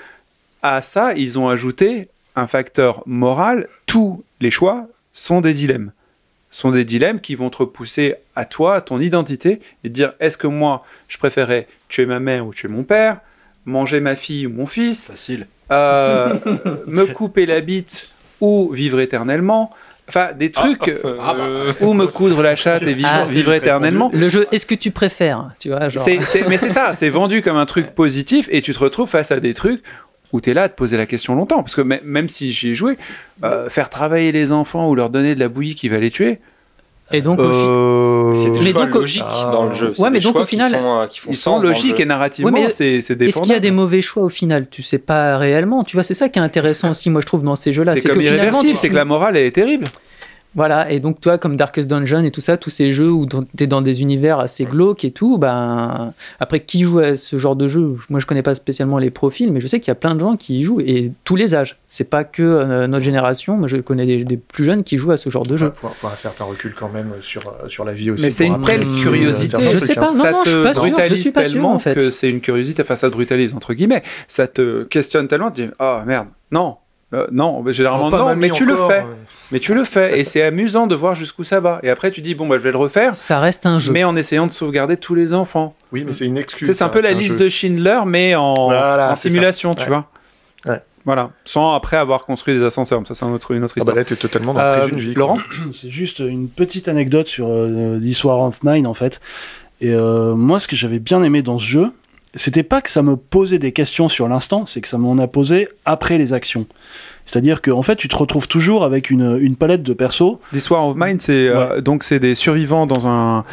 à ça, ils ont ajouté un facteur moral, tous les choix sont des dilemmes. Sont des dilemmes qui vont te repousser à toi, à ton identité, et te dire est-ce que moi, je préférais tuer ma mère ou tuer mon père, manger ma fille ou mon fils, Facile. euh, me couper la bite ou vivre éternellement. Enfin, des trucs. Ah, bah. ou me coudre la chatte et vivre, Ah, vivre éternellement. Le jeu, est-ce que tu préfères Tu vois, genre. C'est- c'est- mais c'est ça, c'est vendu comme un truc positif et tu te retrouves face à des trucs où tu es là à te poser la question longtemps. Parce que mê- même si j'y ai joué, euh, faire travailler les enfants ou leur donner de la bouillie qui va les tuer, Et donc, euh, C'est des Mais choix donc, au- logiques Ah. dans le jeu. Ouais, mais donc, au final, qui sont, euh, qui font Ils sont logiques et narrativement, Ouais, mais c'est c'est Est-ce qu'il y a des mauvais choix au final? Tu sais pas réellement. Tu vois, c'est ça qui est intéressant aussi, moi je trouve, dans ces jeux-là. C'est que comme finalement, c'est que la morale elle est terrible. Voilà, et donc toi, comme Darkest Dungeon et tout ça, tous ces jeux où t'es dans des univers assez glauques et tout, ben après qui joue à ce genre de jeu? Moi, je connais pas spécialement les profils, mais je sais qu'il y a plein de gens qui y jouent et tous les âges. C'est pas que euh, notre génération. Moi, je connais des, des plus jeunes qui jouent à ce genre de Il jeu. faut, faut un certain recul quand même sur, euh, sur la vie aussi. Mais c'est une telle apprécier, curiosité. Je sais pas, hein. non, ça non, je suis pas sûr, je suis pas sûr, en fait. que c'est une curiosité, enfin ça te brutalise entre guillemets, ça te questionne tellement, tu dis oh merde, non, euh, non, généralement Oh, non, mamie mais tu le fais, euh. mais tu le fais et c'est amusant de voir jusqu'où ça va. Et après tu dis bon bah je vais le refaire, Ça reste un jeu. mais en essayant de sauvegarder tous les enfants. Oui, mais c'est une excuse. c'est un peu la liste jeu. de Schindler, mais en, Voilà, en c'est simulation, tu Ouais. vois. Ouais. Voilà, sans après avoir construit des ascenseurs. Ça c'est un autre, une autre Ah bah histoire. là, t'es totalement dans le Euh, d'une vie. Laurent? C'est juste une petite anecdote sur euh, This War of Mine en fait. Et euh, moi, ce que j'avais bien aimé dans ce jeu, c'était pas que ça me posait des questions sur l'instant, c'est que ça m'en a posé après les actions. C'est-à-dire qu'en fait, tu te retrouves toujours avec une, une palette de persos. L'histoire of Mine, c'est euh, donc c'est des survivants dans un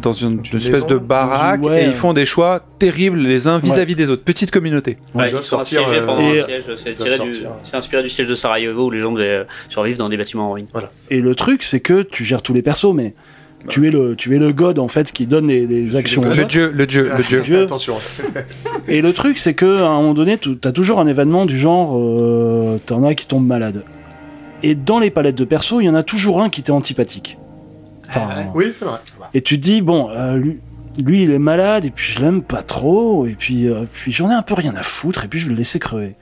dans une, une espèce maison, de baraque une- ouais. et ils font des choix terribles les uns vis-à-vis des autres. Petite communauté. Ouais, ils doivent ils sont sortir, assiégés pendant et- un siège. C'est inspiré du siège de Sarajevo où les gens devaient euh, survivre dans des bâtiments en ruine. Et le truc, c'est que tu gères tous les persos, mais tu es le, tu es le god en fait qui donne les, les actions. Le dieu, le dieu, le dieu. Dieu. Attention. Et le truc, c'est que à un moment donné, tu as toujours un événement du genre, euh, t'en as qui tombent malades. Et dans les palettes de persos, il y en a toujours un qui t'est antipathique. Enfin, Ah ouais. Oui, c'est vrai. Et tu te dis, bon, euh, lui, lui, il est malade, et puis je l'aime pas trop, et puis, euh, puis j'en ai un peu rien à foutre, et puis je vais le laisser crever.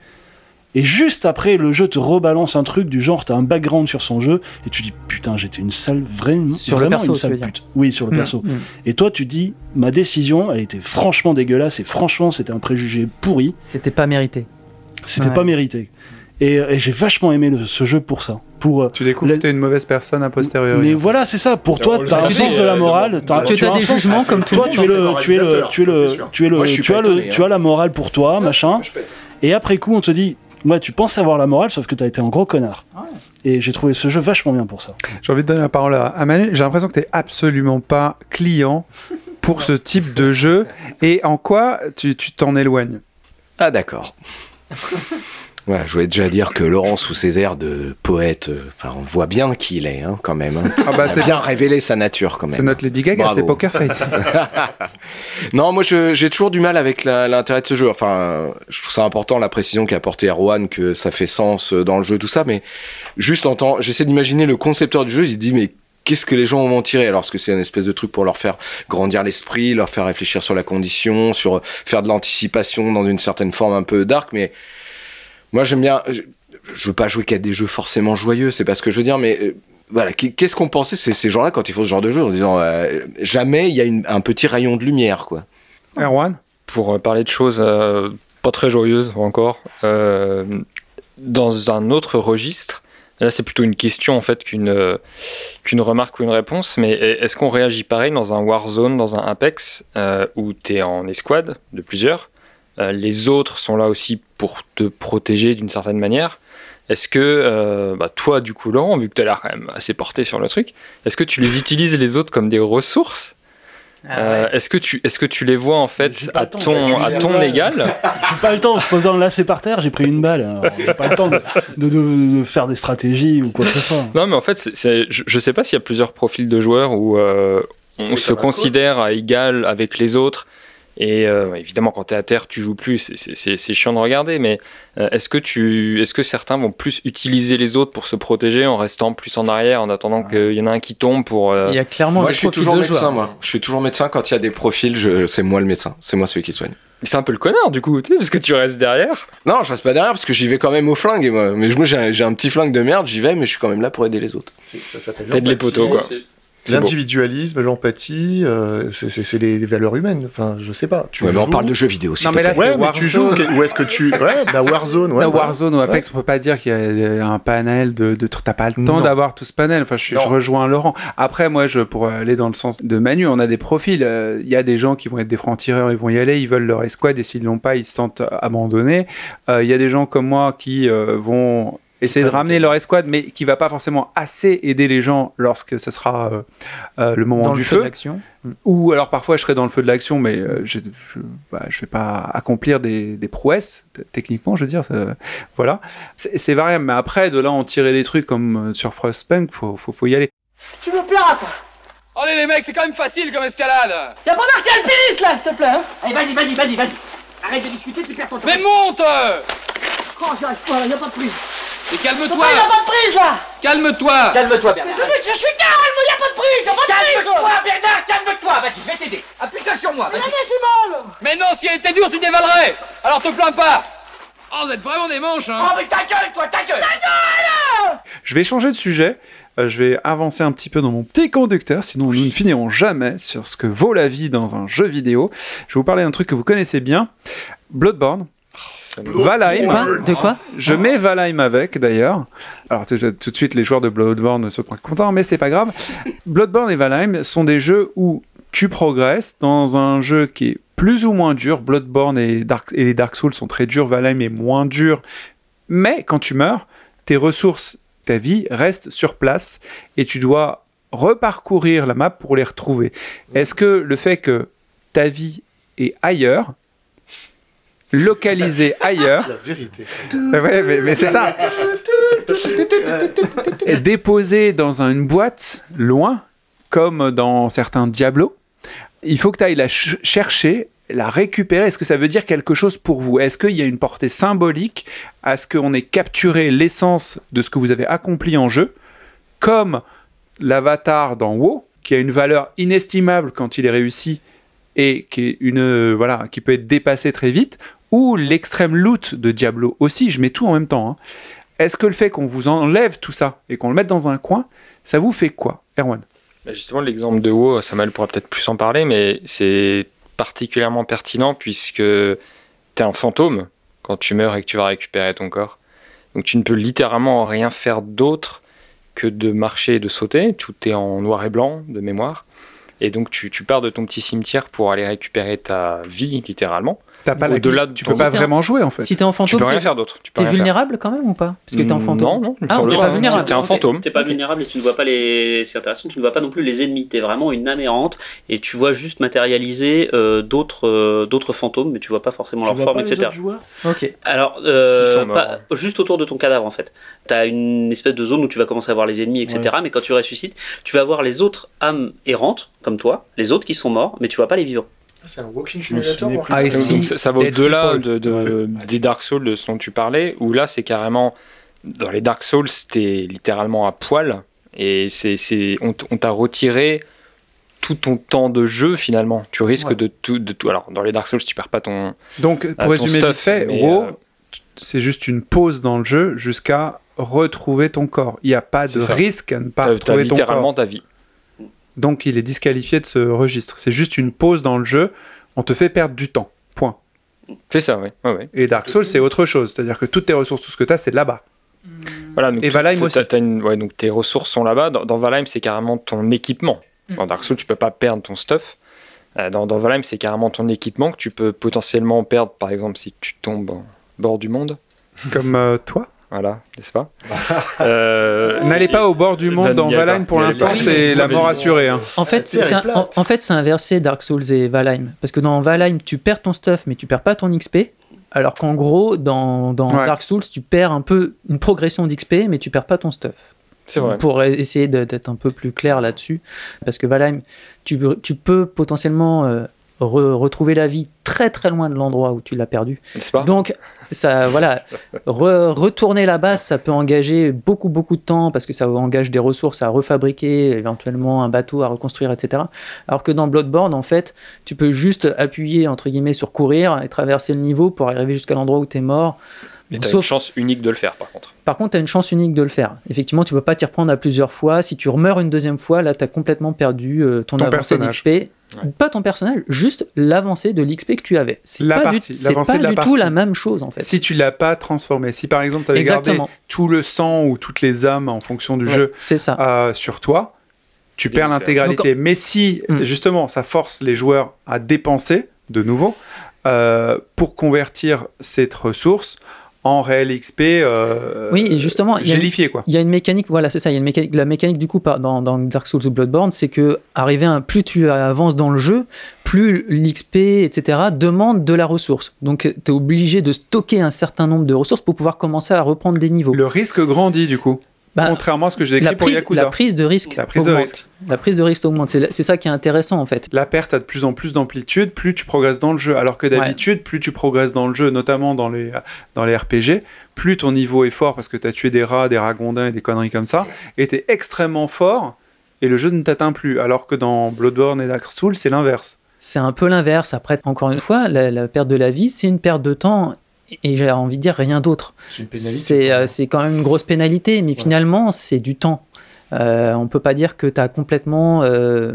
Et juste après, le jeu te rebalance un truc du genre, t'as un background sur son jeu, et tu dis, putain, j'étais une sale, vraie, Sur le vraiment perso, une sale pute. Oui, sur le Mm, perso. mm. Et toi, tu dis, ma décision, elle était franchement dégueulasse, et franchement, c'était un préjugé pourri. C'était pas mérité. C'était Ouais. pas mérité. Et, et j'ai vachement aimé le- ce jeu pour ça. Pour, euh, Tu découvres La- que t'es une mauvaise personne a posteriori. mais voilà, c'est ça. Pour toi, on le t'as un sens de euh, la de- morale. t'as- Tu tu as as un des jugements comme tout toi, le tu monde. es le, tu es le, moralisateur, tu es ça, le, c'est sûr. tu es le, Moi, je suis tu pas as le, étonné, tu hein. as la morale pour toi, machin. Et après coup, on te dit, ouais, tu penses avoir la morale, sauf que t'as été un gros connard. Et j'ai trouvé ce jeu vachement bien pour ça. J'ai envie de donner la parole à, Manu. J'ai l'impression que t'es absolument pas client pour ce type de jeu. Et en quoi tu tu t'en éloignes? Ah d'accord. Voilà, je voulais déjà dire que Laurent, sous ses airs de poète, euh, enfin, on voit bien qui il est, hein, quand même. hein. Ah bah Il c'est a bien révélé sa nature, quand même. c'est notre Lady Gaga, c'est Poker Face. Non, moi j'ai toujours du mal avec l'intérêt de ce jeu. Enfin, je trouve ça important la précision qu'a apporté Erwan, que ça fait sens euh, dans le jeu, tout ça. Mais juste en temps, j'essaie d'imaginer le concepteur du jeu. Il se dit mais qu'est-ce que les gens vont en tirer? Alors Est-ce que c'est une espèce de truc pour leur faire grandir l'esprit, leur faire réfléchir sur la condition, sur faire de l'anticipation dans une certaine forme un peu dark. Mais moi j'aime bien. Je, je veux pas jouer qu'à des jeux forcément joyeux. C'est pas ce que je veux dire, mais euh, voilà, qu'est- qu'est-ce qu'on pensait ces, ces gens-là quand ils font ce genre de jeu en se disant euh, jamais il y a une- un petit rayon de lumière quoi. Erwan? Pour euh, parler de choses euh, pas très joyeuses encore, euh, dans un autre registre, là c'est plutôt une question en fait qu'une euh, qu'une remarque ou une réponse, mais est-ce qu'on réagit pareil dans un Warzone, dans un Apex, euh, où tu es en escouade de plusieurs, les autres sont là aussi pour te protéger d'une certaine manière est-ce que euh, bah, toi, du coup, Laurent, vu que tu as l'air quand même assez porté sur le truc, est-ce que tu les utilises les autres comme des ressources? Euh, Est-ce que tu est-ce que tu les vois en fait à temps, ton à ton pas- égal? J'ai pas le temps, je pose un lacet par terre, j'ai pris une balle. J'ai pas le temps de, de- de- de faire des stratégies ou quoi que ce soit. Non, mais en fait, c'est- c'est- je, je sais pas s'il y a plusieurs profils de joueurs où euh, on se considère à égal avec les autres. Et euh, évidemment, quand tu es à terre, tu joues plus, c'est- chiant de regarder. Mais euh, est-ce que, tu, est que certains vont plus utiliser les autres pour se protéger en restant plus en arrière, en attendant qu'il y en a un qui tombe pour. euh, Il y a clairement Moi, je suis toujours de médecin, joueurs. moi. Je suis toujours médecin quand il y a des profils, je... c'est moi le médecin. C'est moi celui qui soigne. C'est un peu le connard, du coup, tu sais, parce que tu restes derrière. Non, je reste pas derrière parce que j'y vais quand même au flingue. moi. Mais moi, j'ai un, j'ai un petit flingue de merde, j'y vais, mais je suis quand même là pour aider les autres. Ça s'appelle les poteaux, quoi. L'individualisme, l'empathie, euh, c'est- des, des valeurs humaines. Enfin, je sais pas. Tu Ouais, mais on parle de jeux vidéo aussi. Non, mais là, Ouais, c'est mais tu joues. Warzone. Où est-ce que tu. Ouais, bah Warzone, ouais. Là, voilà. Warzone ou Apex, on peut pas dire qu'il y a un panel de, de trucs. T'as pas le temps d'avoir tout ce panel. Enfin, je, rejoins Laurent. Après, moi, je, pour aller dans le sens de Manu, on a des profils. Euh, Il y a des gens qui vont être des francs-tireurs, ils vont y aller, ils veulent leur escouade et s'ils l'ont pas, ils se sentent abandonnés. Euh, Il y a des gens comme moi qui euh, vont essayer de Ouais, ramener leur escouade, mais qui va pas forcément assez aider les gens lorsque ce sera euh, euh, le moment Dans du le feu feu. de l'action. Ou alors parfois je serai dans le feu de l'action, mais euh, je, je, bah, je vais pas accomplir des, des prouesses, techniquement, je veux dire. ça- voilà. C'est variable, mais après, de là en tirer des trucs comme euh, sur Frostpunk, faut, faut, faut y aller. Tu me plairas quoi Allez les mecs, c'est quand même facile comme escalade Y'a pas marqué alpiniste là, s'il te plaît hein Allez, vas-y, vas-y, vas-y, vas-y Arrête de discuter, tu perds ton temps Mais monte Oh, j'y arrive pas, y'a pas de prise Et calme-toi. Papa, y'a pas de prise là. Calme-toi. Calme-toi, Bernard. Je, je suis calme, y'a pas de prise, y'a pas de prise. Calme-toi, Bernard, calme-toi. Vas-y, je vais t'aider. Appuie-toi sur moi, vas-y Mais mal. Mais non, si elle était dure, tu dévalerais. Alors te plains pas. Oh, vous êtes vraiment des manches, hein. Oh, mais ta gueule, toi, ta gueule. Ta gueule! Je vais changer de sujet. euh, Je vais avancer un petit peu dans mon petit conducteur, sinon nous ne finirons jamais sur ce que vaut la vie dans un jeu vidéo. Je vais vous parler d'un truc que vous connaissez bien, Bloodborne. Valheim. Quoi De quoi Je mets Valheim avec d'ailleurs. Alors tout, de suite les joueurs de Bloodborne se sont contents, mais c'est pas grave. Bloodborne et Valheim sont des jeux où tu progresses dans un jeu qui est plus ou moins dur. Bloodborne et, Dark, et les Dark Souls sont très durs, Valheim est moins dur. Mais quand tu meurs, tes ressources, ta vie reste sur place et tu dois reparcourir la map pour les retrouver. Est-ce que le fait que ta vie est ailleurs, localisée ailleurs, La vérité. Ouais, mais, mais c'est ça. est déposé dans une boîte loin, comme dans certains Diablo. Il faut que tu ailles la ch- chercher, la récupérer. Est-ce que ça veut dire quelque chose pour vous? Est-ce qu'il y a une portée symbolique à ce qu'on ait capturé l'essence de ce que vous avez accompli en jeu, comme l'avatar dans WoW, qui a une valeur inestimable quand il est réussi et qui, est une, euh, voilà, qui peut être dépassé très vite, ou l'extrême loot de Diablo aussi, je mets tout en même temps. hein. Est-ce que le fait qu'on vous enlève tout ça et qu'on le mette dans un coin, ça vous fait quoi, Erwan? Bah, Justement, l'exemple de WoW, Samuel pourra peut-être plus en parler, mais c'est particulièrement pertinent puisque tu es un fantôme quand tu meurs et que tu vas récupérer ton corps. Donc tu ne peux littéralement rien faire d'autre que de marcher et de sauter. Tout est en noir et blanc de mémoire. Et donc tu pars de ton petit cimetière pour aller récupérer ta vie, littéralement. T'as pas la- Au-delà de tu peux pas vraiment jouer en fait. Si t'es en Tu fantôme, peux rien faire d'autre. Tu peux t'es rien faire. vulnérable quand même ou pas? Parce que t'es en fantôme. Non, non, Ah, t'es pas. pas vulnérable. T'es un fantôme. T'es pas vulnérable et tu ne vois pas les. C'est intéressant, tu ne vois pas non plus les ennemis. T'es vraiment une âme errante et tu vois juste matérialiser euh, d'autres euh, d'autres fantômes, mais tu vois pas forcément Tu leur vois forme, pas les etc. autres joueurs? Ok. Alors, euh, pas- juste autour de ton cadavre en fait. T'as une espèce de zone où tu vas commencer à voir les ennemis, etc. Mais quand tu ressuscites, tu vas voir les autres âmes errantes, comme toi, les autres qui sont morts, mais tu vois pas les vivants. C'est un walking simulator. Ah, Donc, ça, ça va au-delà de, de- des Dark Souls de ce dont tu parlais, où là c'est carrément. Dans les Dark Souls, t'es littéralement à poil, et c'est, c'est, on, t'a retiré tout ton temps de jeu finalement. Tu risques Ouais. de, tout, de tout. Alors dans les Dark Souls, tu perds pas ton. Donc ton pour résumer stuff, fait, mais, WoW, euh, c'est juste une pause dans le jeu jusqu'à retrouver ton corps. Il n'y a pas de ça. risque à ne pas t'as, t'as retrouver ton littéralement corps. ta vie. Donc il est disqualifié de ce registre. C'est juste une pause dans le jeu. On te fait perdre du temps. Point. C'est ça, oui. Ouais, ouais. Et Dark Souls, c'est autre chose. C'est-à-dire que toutes tes ressources, tout ce que tu as, c'est là-bas. Voilà, donc Et Valheim aussi. t'as une- ouais, donc tes ressources sont là-bas. Dans, dans Valheim, c'est carrément ton équipement. Mm. Dans Dark Souls, tu peux pas perdre ton stuff. Euh, dans, dans Valheim, c'est carrément ton équipement que tu peux potentiellement perdre, par exemple, si tu tombes en bord du monde. Comme euh, toi? Voilà, n'est-ce pas Euh, N'allez pas au bord du monde dans Valheim pour l'instant, c'est la mort assurée. hein. En fait, c'est est un- en, plate. en fait, c'est inversé Dark Souls et Valheim. Parce que dans Valheim, tu perds ton stuff, mais tu perds pas ton XP. Alors qu'en gros, dans, dans Ouais. Dark Souls, tu perds un peu une progression d'XP, mais tu perds pas ton stuff. c'est vrai. Pour essayer de- d'être un peu plus clair là-dessus. Parce que Valheim, tu, tu peux potentiellement euh, re- retrouver la vie très très loin de l'endroit où tu l'as perdu. N'est-ce pas? Donc, ça, voilà, re- retourner là-bas, ça peut engager beaucoup, beaucoup de temps parce que ça engage des ressources à refabriquer, éventuellement un bateau à reconstruire, etc. Alors que dans Bloodborne, en fait, tu peux juste appuyer, entre guillemets, sur courir et traverser le niveau pour arriver jusqu'à l'endroit où tu es mort. Mais Bon, t'as une chance unique de le faire, par contre. Par contre, tu as une chance unique de le faire. Effectivement, tu ne peux pas t'y reprendre à plusieurs fois. Si tu remeurs une deuxième fois, là, tu as complètement perdu euh, ton, Ton avancée personnage. d'XP. Pas ton personnage, juste l'avancée de l'XP que tu avais. C'est La pas, partie, du, c'est l'avancée pas de la du tout la même chose, en fait. Si tu l'as pas transformé, si par exemple tu avais gardé tout le sang ou toutes les âmes en fonction du Ouais, jeu C'est ça. euh, sur toi, tu Bien perds fait. l'intégralité. Mais si Mm. justement ça force les joueurs à dépenser de nouveau euh, pour convertir cette ressource en réel XP euh, Oui, et justement, gélifié quoi. Il y a une mécanique, voilà, c'est ça. Il y a une mécanique, la mécanique du coup dans Dark Souls ou Bloodborne, c'est que arriver à, plus tu avances dans le jeu, plus l'XP, etc., demande de la ressource. Donc, tu es obligé de stocker un certain nombre de ressources pour pouvoir commencer à reprendre des niveaux. Le risque grandit du coup. Bah, Contrairement à ce que j'ai écrit la pour prise, Yakuza. la prise de risque La prise de augmente. risque. La prise de risque augmente. C'est ça qui est intéressant en fait. La perte a de plus en plus d'amplitude, plus tu progresses dans le jeu. Alors que d'habitude, plus tu progresses dans le jeu, notamment dans les, dans les RPG, plus ton niveau est fort parce que tu as tué des rats, des ragondins et des conneries comme ça, et tu es extrêmement fort, et le jeu ne t'atteint plus. Alors que dans Bloodborne et Dark Souls, c'est l'inverse. C'est un peu l'inverse. Après, encore une fois, la, la perte de la vie, c'est une perte de temps. Et j'ai envie de dire rien d'autre. C'est euh, quand même une grosse pénalité, mais finalement, c'est du temps. Euh, on peut pas dire que tu as complètement, euh,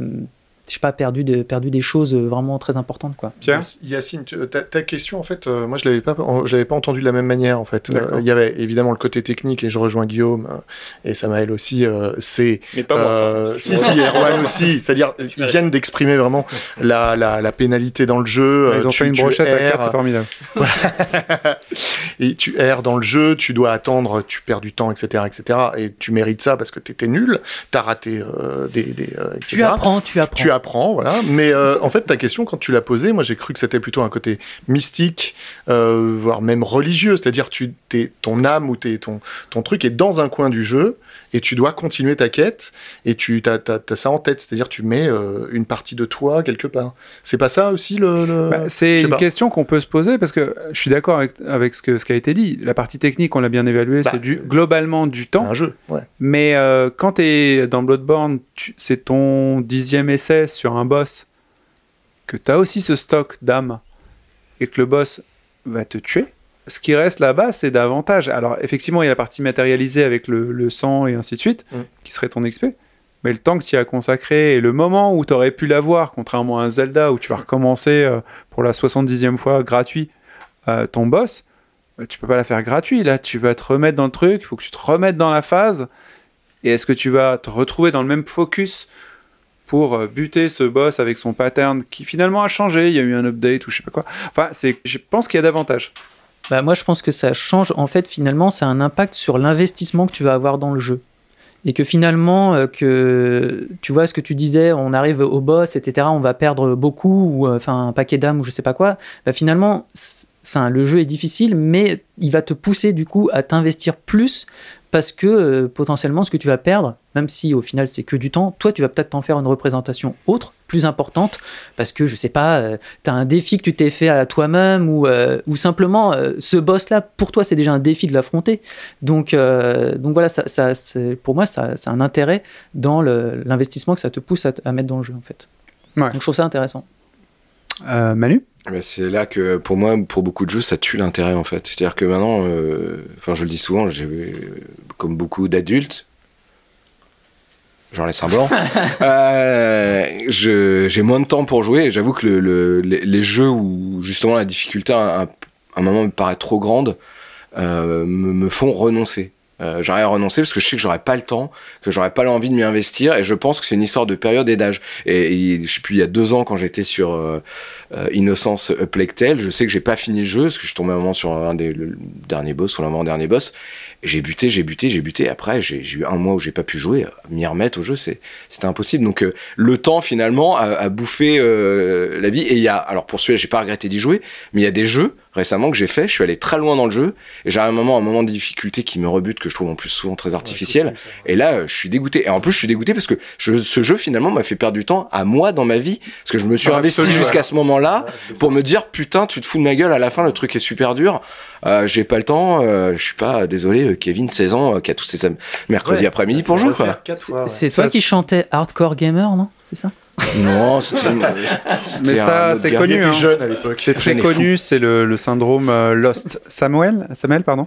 je sais pas, perdu, de, perdu des choses vraiment très importantes. Quoi. Pierre Yacine, tu- ta, ta question, en fait, euh, moi, je l'avais pas, je l'avais pas entendue de la même manière, en fait. Euh, Il y avait évidemment le côté technique, et je rejoins Guillaume euh, et Samaël aussi. euh, c'est Mais pas moi. euh, si, si, Erwan aussi. C'est-à-dire, ils viennent d'exprimer vraiment la, la, la pénalité dans le jeu. Ils euh, ont tu- fait une tu brochette à erres, 4, c'est formidable. et tu erres dans le jeu, tu dois attendre, tu perds du temps, etc., etc. Et tu mérites ça parce que t'étais nul, t'as raté euh, des, des euh, etc. Tu apprends, tu apprends. Tu apprends, voilà. Mais euh, en fait, ta question, quand tu l'as posée, moi j'ai cru que c'était plutôt un côté mystique, euh, voire même religieux. C'est-à-dire, tu, ton âme ou t'es, ton, ton truc est dans un coin du jeu et tu dois continuer ta quête et tu as, ça en tête. C'est-à-dire, tu mets euh, une partie de toi quelque part. C'est pas ça aussi le. le- Bah, c'est une pas. question qu'on peut se poser parce que je suis d'accord avec, avec ce, que, ce qui a été dit. La partie technique, on l'a bien évalué, Bah, c'est du, globalement du temps. C'est un jeu, ouais. Mais euh, quand tu es dans Bloodborne, c'est ton dixième essai sur un boss, que tu as aussi ce stock d'âme, et que le boss va te tuer, ce qui reste là-bas, c'est davantage. Alors, effectivement, il y a la partie matérialisée avec le, le sang et ainsi de suite, Mm. qui serait ton XP. Mais le temps que tu y as consacré et le moment où tu aurais pu l'avoir, contrairement à un Zelda où tu vas recommencer euh, pour la 70e fois gratuit euh, ton boss, euh, tu peux pas la faire gratuit. Là, tu vas te remettre dans le truc, il faut que tu te remettes dans la phase. Et est-ce que tu vas te retrouver dans le même focus pour buter ce boss avec son pattern qui finalement a changé Il y a eu un update ou je sais pas quoi. Enfin, c'est, je pense qu'il y a davantage. Bah, moi, je pense que ça change. En fait, finalement, ça a un impact sur l'investissement que tu vas avoir dans le jeu. Et que finalement, euh, que tu vois ce que tu disais, on arrive au boss, etc., on va perdre beaucoup, ou euh, enfin un paquet d'âmes, ou je sais pas quoi. Bah, finalement, enfin, le jeu est difficile, mais il va te pousser du coup à t'investir plus parce que euh, potentiellement, ce que tu vas perdre, même si au final c'est que du temps, toi tu vas peut-être t'en faire une représentation autre, plus importante, parce que je sais pas, tu as un défi que tu t'es fait à toi-même, ou, euh, ou simplement euh, ce boss-là, pour toi c'est déjà un défi de l'affronter. Donc, euh, donc voilà, ça, pour moi ça, ça a un intérêt dans l'investissement que ça te pousse à, mettre dans le jeu en fait. Ouais. Donc je trouve ça intéressant. Euh, Manu? Bah, c'est là que, pour moi, pour beaucoup de jeux, ça tue l'intérêt en fait. C'est-à-dire que maintenant, euh, enfin, je le dis souvent, j'ai euh, comme beaucoup d'adultes, j'en laisse un blanc, euh, je- j'ai moins de temps pour jouer. et J'avoue que le- le- les, les jeux où justement la difficulté à un, à un moment me paraît trop grande euh, me, me font renoncer. Euh, j'arrive à renoncer parce que je sais que j'aurais pas le temps, que j'aurais pas l'envie de m'y investir, et je pense que c'est une histoire de période et d'âge. Et, et je sais plus, il y a deux ans, quand j'étais sur euh, euh, Innocence Plague Tale, je sais que j'ai pas fini le jeu, parce que je suis tombé un moment sur un des le dernier boss, ou l'avant-dernier boss, j'ai buté, j'ai buté, j'ai buté, après j'ai eu un mois où j'ai pas pu jouer, m'y remettre au jeu, c'était impossible. Donc euh, le temps, finalement, a, a bouffé euh, la vie, et il y a, alors pour celui-là, j'ai pas regretté d'y jouer, mais il y a des jeux, récemment, que j'ai fait, je suis allé très loin dans le jeu, et j'ai un moment, un moment de difficulté qui me rebute, que je trouve en plus souvent très artificiel, et là, euh, je suis dégoûté. Et en plus, je suis dégoûté parce que je- ce jeu, finalement, m'a fait perdre du temps à moi dans ma vie. Parce que je me suis Ah, investi jusqu'à ce moment-là pour me dire, putain, tu te fous de ma gueule, à la fin, le truc est super dur. Euh, j'ai pas le temps, euh, je suis pas, désolé, Kevin, 16 ans, euh, qui a tous ses mercredis Ouais. après-midi pour jouer. C'est toi Ça, qui chantais Hardcore Gamer, non? C'est ça? Non, c'était Mais ça, c'est connu, hein. jeune à l'époque. C'est très connu, c'est le, le syndrome euh, Lost. Samuel? Samuel, pardon?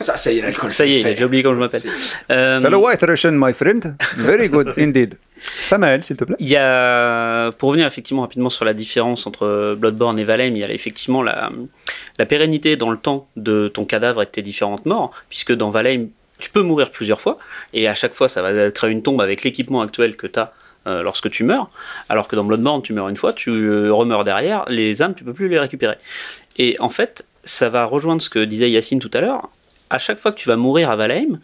Ça, ça y est, l'alcool. Ça y est, j'ai oublié comment je m'appelle. Euh, Hello, White Russian, my friend. Very good indeed. Samuel, s'il te plaît. Il y a, pour revenir effectivement rapidement sur la différence entre Bloodborne et Valheim, il y a effectivement la, la pérennité dans le temps de ton cadavre et de tes différentes morts, puisque dans Valheim, tu peux mourir plusieurs fois, et à chaque fois, ça va créer une tombe avec l'équipement actuel que tu as lorsque tu meurs, alors que dans Bloodborne, tu meurs une fois, tu euh, remeurs derrière, les âmes, tu peux plus les récupérer. Et en fait, ça va rejoindre ce que disait Yacine tout à l'heure. À chaque fois que tu vas mourir à Valheim,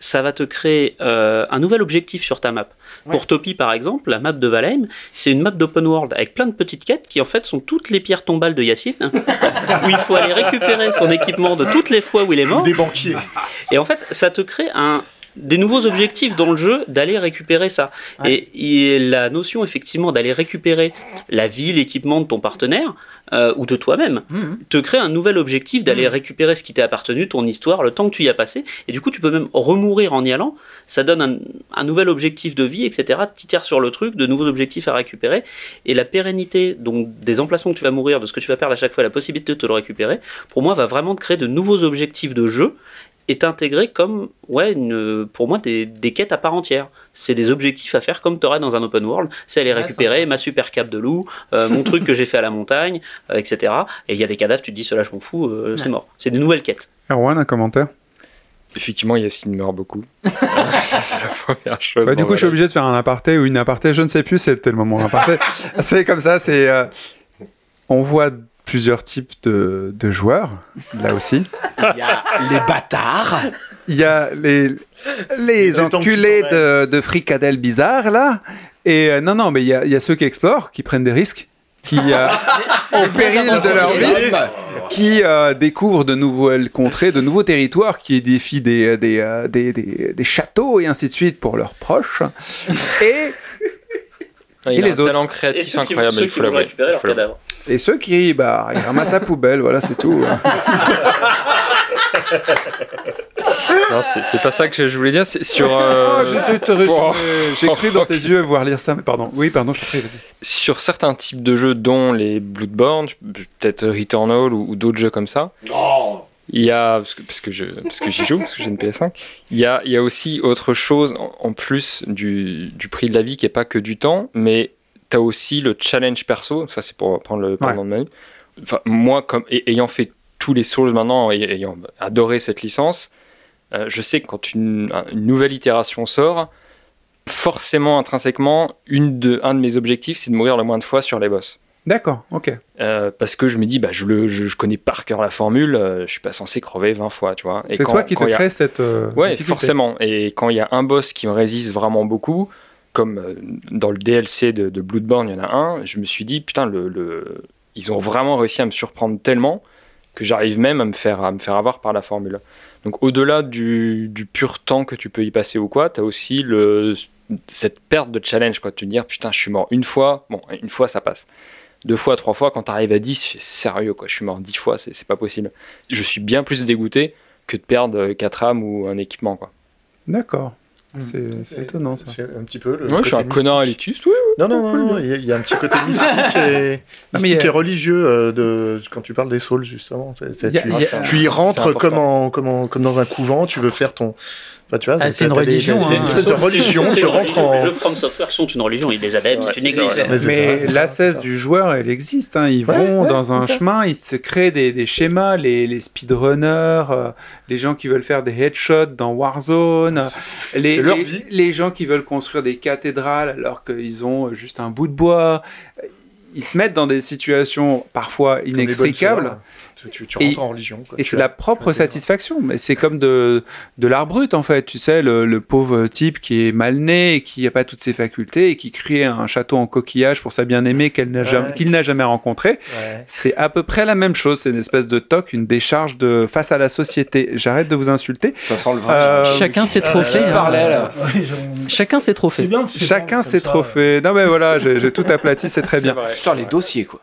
ça va te créer euh, un nouvel objectif sur ta map. Pour Topi, par exemple, la map de Valheim, c'est une map d'open world avec plein de petites quêtes qui, en fait, sont toutes les pierres tombales de Yacine, où il faut aller récupérer son équipement de toutes les fois où il est mort. Des banquiers. Et en fait, ça te crée un, des nouveaux objectifs dans le jeu d'aller récupérer ça. Et, et la notion, effectivement, d'aller récupérer la vie, l'équipement de ton partenaire euh, ou de toi-même, te crée un nouvel objectif d'aller récupérer ce qui t'est appartenu, ton histoire, le temps que tu y as passé. Et du coup, tu peux même remourir en y allant. Ça donne un, un nouvel objectif de vie, etc. T'itères sur le truc, de nouveaux objectifs à récupérer. Et la pérennité donc des emplacements que tu vas mourir, de ce que tu vas perdre à chaque fois, la possibilité de te le récupérer, pour moi, va vraiment te créer de nouveaux objectifs de jeu est intégré comme, ouais, une, pour moi, des, des quêtes à part entière. C'est des objectifs à faire comme tu aurais dans un open world. C'est aller Ouais, récupérer ma super cape de loup, euh, mon truc que j'ai fait à la montagne, euh, etc. Et il y a des cadavres, tu te dis, cela, je m'en fous, euh, c'est mort. C'est des nouvelles quêtes. Erwan, un commentaire? Effectivement, Yacine meurt beaucoup. Ça, c'est la première chose. Bah, du coup, je suis obligé de faire un aparté ou une aparté, je ne sais plus, c'était le moment aparté. c'est comme ça, c'est. euh, on voit plusieurs types de, de joueurs, là aussi. Il y a les bâtards. Il y a les, les enculés de, de fricadelles bizarres, là. Et euh, non, non, mais il y a, il y a ceux qui explorent, qui prennent des risques, qui, euh, au péril de leur vie, qui euh, découvrent de nouvelles contrées, de nouveaux territoires, qui défient des, des, des, des- des châteaux et ainsi de suite pour leurs proches. Et, Ah, il et a les un autre talent créatif incroyable, il faut l'avouer. Il faut l'avouer. Et ceux qui, bah, ils ramassent la poubelle, voilà, c'est tout. Non, c'est c'est pas ça que je voulais dire, c'est sur. euh, Oh, de te Oh. résumer. J'ai cru dans tes yeux voir lire ça, mais pardon. Oui, pardon, je te prie, vas-y. Sur certains types de jeux, dont les Bloodborne, peut-être Returnal ou, ou d'autres jeux comme ça, il y a, parce que, parce que je, parce que j'y joue, parce que j'ai une PS5, il y a, il y a aussi autre chose en, en plus du, du prix de la vie qui est pas que du temps, mais tu as aussi le challenge perso, ça c'est pour prendre le pendant de ma vie. Enfin, moi, comme, ayant fait tous les Souls maintenant, et ayant adoré cette licence, euh, je sais que quand une, un- une nouvelle itération sort, forcément, intrinsèquement, une de, un de mes objectifs, c'est de mourir le moins de fois sur les boss. D'accord, ok. Euh, parce que je me dis, bah, je, le, je, je connais par cœur la formule, euh, je suis pas censé crever 20 fois, tu vois. C'est toi qui te a- crée cette. euh, Ouais, difficulté. forcément. Et quand il y a un boss qui me résiste vraiment beaucoup, comme euh, dans le DLC de, de Bloodborne, il y en a un, je me suis dit, putain, le, le- ils ont vraiment réussi à me surprendre tellement que j'arrive même à me, faire, à me faire avoir par la formule. Donc au-delà du, du pur temps que tu peux y passer ou quoi, tu as aussi le, cette perte de challenge, quoi, de te dire, putain, je suis mort une fois, bon, une fois ça passe. Deux fois, trois fois, quand tu arrives à 10, tu fais, sérieux, quoi, je suis mort dix fois, c'est c'est pas possible. Je suis bien plus dégoûté que de perdre 4 âmes ou un équipement, quoi. D'accord. C'est c'est étonnant ça. C'est un petit peu le. Ouais, je suis un connard mystique. élitiste, oui. Non, non, non, non, il y, a- il y a un petit côté mystique et, mystique a- religieux euh, de, quand tu parles des souls, justement. C'est- c'est- tu, a- tu y c'est rentres comme, en, comme, en- comme dans un couvent, tu veux faire ton. Enfin, tu vois, Ah, c'est une religion, des- hein. une espèce de religion, C'est tu une rentres religion. Les en. jeux From Software sont une religion, ils les tu c'est négliges. vrai. Mais l'assesse du joueur, elle existe. hein. Ils Ouais, vont ouais, dans un ça. chemin, ils se créent des, des schémas, les, les speedrunners, euh, les gens qui veulent faire des headshots dans Warzone, les, c'est leur les- vie. les gens qui veulent construire des cathédrales alors qu'ils ont juste un bout de bois. Ils se mettent dans des situations parfois inextricables. sœurs, Tu, tu- tu Et- rentres en religion. quoi. Et c'est la propre satisfaction, mais c'est comme de, de l'art brut en fait. Tu sais, le, le pauvre type qui est mal né et qui n'a pas toutes ses facultés et qui crée un château en coquillage pour sa bien-aimée qu'elle n'a Ouais. jamais, qu'il n'a jamais rencontré. Ouais. C'est à peu près la même chose. C'est une espèce de toc, une décharge de face à la société. J'arrête de vous insulter. Ça sent le vrai. Euh, Chacun ses trophées. Qui hein. parlait là Chacun ses trophées. C'est bien Chacun ses ça. trophées. Non mais voilà, j'ai j'ai tout aplati, c'est très bien. Putain, les dossiers quoi.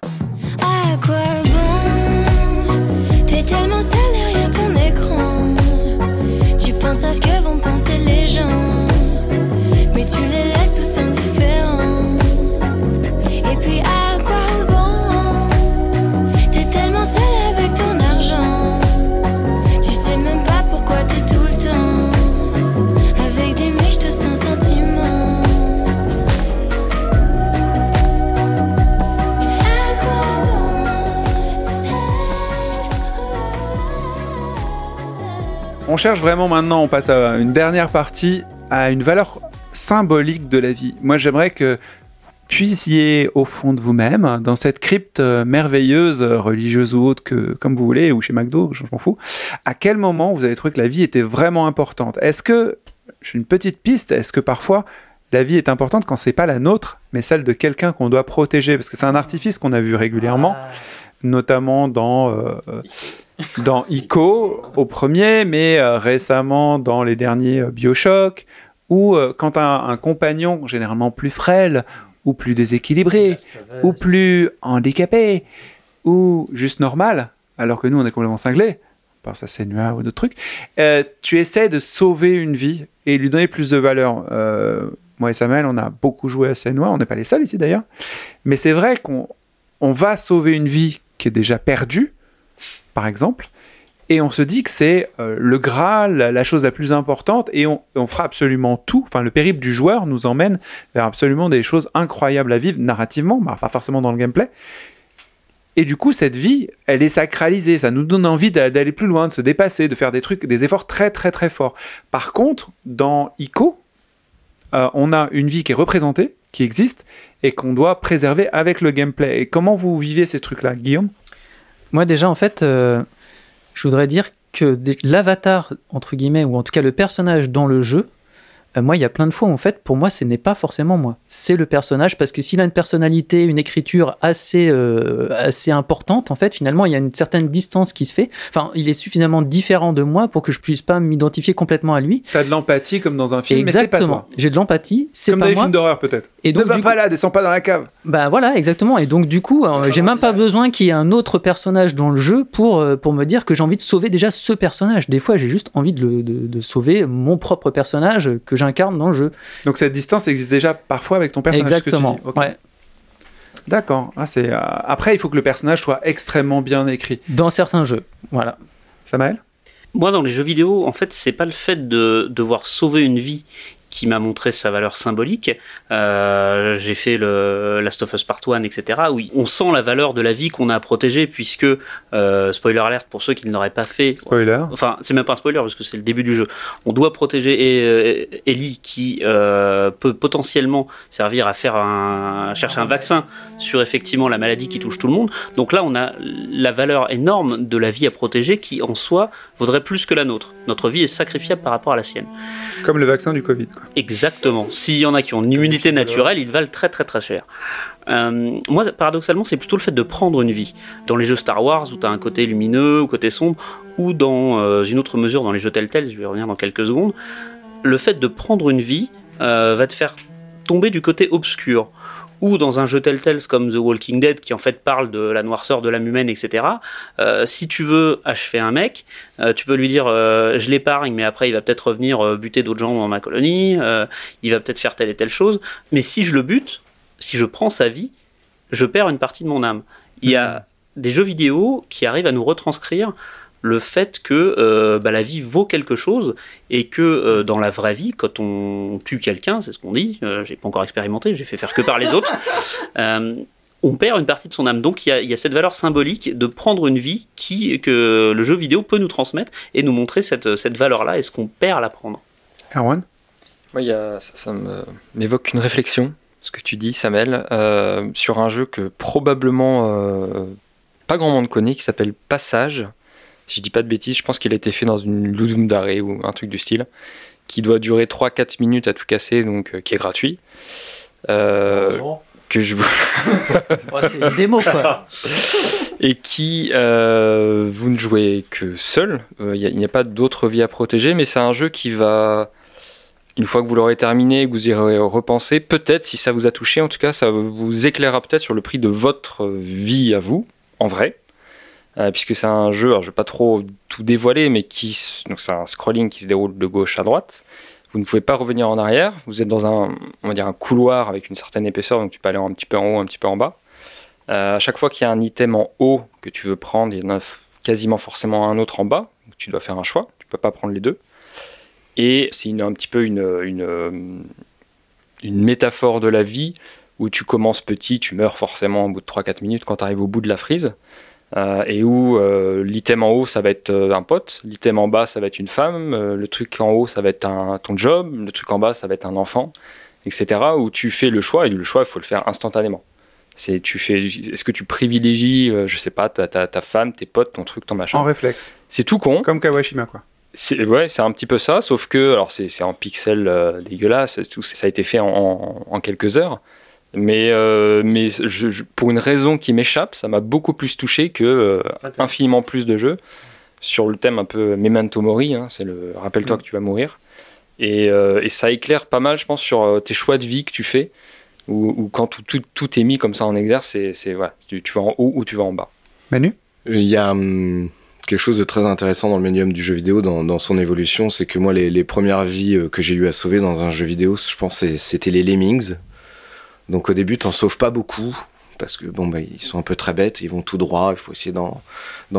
On cherche vraiment maintenant, on passe à une dernière partie, à une valeur symbolique de la vie. Moi j'aimerais que puisiez au fond de vous-même, dans cette crypte euh, merveilleuse, euh, religieuse ou autre, que, comme vous voulez, ou chez McDo, je m'en fous, à quel moment vous avez trouvé que la vie était vraiment importante? Est-ce que, j'ai une petite piste, est-ce que parfois la vie est importante quand c'est pas la nôtre, mais celle de quelqu'un qu'on doit protéger? Parce que c'est un artifice qu'on a vu régulièrement, notamment dans, euh, dans Ico au premier, mais euh, récemment dans les derniers euh, Bioshock, ou euh, quand un, compagnon, généralement plus frêle, ou plus déséquilibré, ou plus handicapé, ou juste normal, alors que nous on est complètement cinglés, par sa Senua ou d'autres trucs, euh, tu essaies de sauver une vie et lui donner plus de valeur. Moi et Samuel, on a beaucoup joué à Senua, on n'est pas les seuls ici d'ailleurs, mais c'est vrai qu'on on va sauver une vie qui est déjà perdue, par exemple, et on se dit que c'est euh, le Graal, la, chose la plus importante, et on, fera absolument tout. Enfin, le périple du joueur nous emmène vers absolument des choses incroyables à vivre narrativement, bah, pas forcément dans le gameplay. Et du coup, cette vie, elle est sacralisée. Ça nous donne envie d'a- d'aller plus loin, de se dépasser, de faire des trucs, des efforts très, très, très forts. Par contre, dans ICO, euh, on a une vie qui est représentée, qui existe, et qu'on doit préserver avec le gameplay. Et comment vous vivez ces trucs-là, Guillaume? Moi, déjà, en fait, euh, je voudrais dire que l'avatar, entre guillemets, ou en tout cas le personnage dans le jeu, euh, moi, il y a plein de fois, en fait, pour moi, ce n'est pas forcément moi. C'est le personnage, parce que s'il a une personnalité, une écriture assez, euh, assez importante, en fait, finalement, il y a une certaine distance qui se fait. Enfin, il est suffisamment différent de moi pour que je puisse pas m'identifier complètement à lui. T'as de l'empathie comme dans un film, Exactement. J'ai de l'empathie, c'est Comme dans les films d'horreur, peut-être. Et donc, ne va pas là, descends pas dans la cave. Bah voilà, exactement. Et donc du coup, euh, j'ai même pas besoin qu'il y ait un autre personnage dans le jeu pour, euh, pour me dire que j'ai envie de sauver déjà ce personnage. Des fois, j'ai juste envie de, le- de- de sauver mon propre personnage que j'incarne dans le jeu. Donc cette distance existe déjà parfois avec ton personnage. ce que tu Exactement. dis. Ok. Ouais. D'accord. Ah, c'est, euh, Après, il faut que le personnage soit extrêmement bien écrit. Dans certains jeux. Voilà. Samael Moi, dans les jeux vidéo, en fait, c'est pas le fait de devoir sauver une vie qui m'a montré sa valeur symbolique. Euh, j'ai fait le Last of Us Part 1, etc. où on sent la valeur de la vie qu'on a à protéger, puisque, euh, spoiler alert pour ceux qui ne l'auraient pas fait, Spoiler. enfin, c'est même pas un spoiler parce que c'est le début du jeu. On doit protéger euh, Ellie qui euh, peut potentiellement servir à faire un, chercher un vaccin sur effectivement la maladie qui touche tout le monde. Donc là, on a la valeur énorme de la vie à protéger qui en soi vaudrait plus que la nôtre. Notre vie est sacrifiable par rapport à la sienne. Comme le vaccin du Covid. quoi. Exactement. S'il y en a qui ont une immunité naturelle, ils valent très très très cher. Euh, moi, paradoxalement, c'est plutôt le fait de prendre une vie. Dans les jeux Star Wars, où tu as un côté lumineux ou côté sombre, ou dans euh, une autre mesure, dans les jeux Telltale, je vais revenir dans quelques secondes, le fait de prendre une vie euh, va te faire tomber du côté obscur. Ou dans un jeu Telltale comme The Walking Dead, qui en fait parle de la noirceur de l'âme humaine, etc. euh, si tu veux achever un mec, euh, tu peux lui dire euh, je l'épargne, mais après il va peut-être revenir buter d'autres gens dans ma colonie, il va peut-être faire telle et telle chose. Mais si je le bute, si je prends sa vie, je perds une partie de mon âme. Il y a des jeux vidéo qui arrivent à nous retranscrire le fait que euh, bah, la vie vaut quelque chose et que euh, dans la vraie vie, quand on tue quelqu'un, c'est ce qu'on dit, euh, j'ai pas encore expérimenté, j'ai fait faire que par les autres, euh, on perd une partie de son âme. Donc il y, a, il y a cette valeur symbolique de prendre une vie qui, que le jeu vidéo peut nous transmettre et nous montrer cette, cette valeur-là et ce qu'on perd à la prendre. Erwan? Moi, il y a- ça, ça m'évoque une réflexion, ce que tu dis, Samuel, euh, sur un jeu que probablement euh, pas grand monde connaît, qui s'appelle Passage. Si je dis pas de bêtises, je pense qu'il a été fait dans une Ludum Dare ou un truc du style, qui doit durer 3-4 minutes à tout casser, donc euh, qui est gratuit. Euh, que je vous... c'est une démo, quoi. et qui euh, vous ne jouez que seul. Euh, Il y a- n'y a, pas d'autre vie à protéger, mais c'est un jeu qui va, une fois que vous l'aurez terminé, que vous irez repenser, peut-être si ça vous a touché, en tout cas, ça vous éclairera peut-être sur le prix de votre vie à vous, en vrai. Euh, puisque c'est un jeu, je ne vais pas trop tout dévoiler, mais qui, c'est un scrolling qui se déroule de gauche à droite. Vous ne pouvez pas revenir en arrière. Vous êtes dans un, on va un couloir avec une certaine épaisseur, donc tu peux aller un petit peu en haut, un petit peu en bas. Euh, à chaque fois qu'il y a un item en haut que tu veux prendre, il y en a quasiment forcément un autre en bas. Donc tu dois faire un choix. Tu peux pas prendre les deux. Et c'est un petit peu une, une métaphore de la vie où tu commences petit, tu meurs forcément au bout de 3-4 minutes quand tu arrives au bout de la frise. Euh, et où euh, l'item en haut ça va être euh, un pote, l'item en bas ça va être une femme, le truc en haut ça va être un, ton job, le truc en bas ça va être un enfant, etc. Où tu fais le choix et le choix, il faut le faire instantanément. C'est tu fais, est-ce que tu privilégies, je sais pas, ta, ta, ta femme, tes potes, ton truc, ton machin? En réflexe. C'est tout con. Comme Kawashima, quoi. C'est ouais, c'est un petit peu ça, sauf que alors c'est c'est en pixels dégueulasse, tout, ça a été fait en, en, en quelques heures. Mais, euh, mais je- je- pour une raison qui m'échappe, ça m'a beaucoup plus touché que euh, infiniment plus de jeux sur le thème un peu memento mori, hein, c'est le rappelle-toi Mm. que tu vas mourir. Et, euh, et ça éclaire pas mal, je pense, sur tes choix de vie que tu fais, ou quand tout, tout, tout est mis comme ça en exerce, c'est voilà, tu, tu vas en haut ou tu vas en bas. Manu? Il y a hum, quelque chose de très intéressant dans le médium du jeu vidéo, dans, dans son évolution, c'est que moi, les, les premières vies que j'ai eu à sauver dans un jeu vidéo, je pense c'était les Lemmings. Donc au début, t'en sauves pas beaucoup, parce que bon, bah, ils sont un peu très bêtes, ils vont tout droit, il faut essayer d'en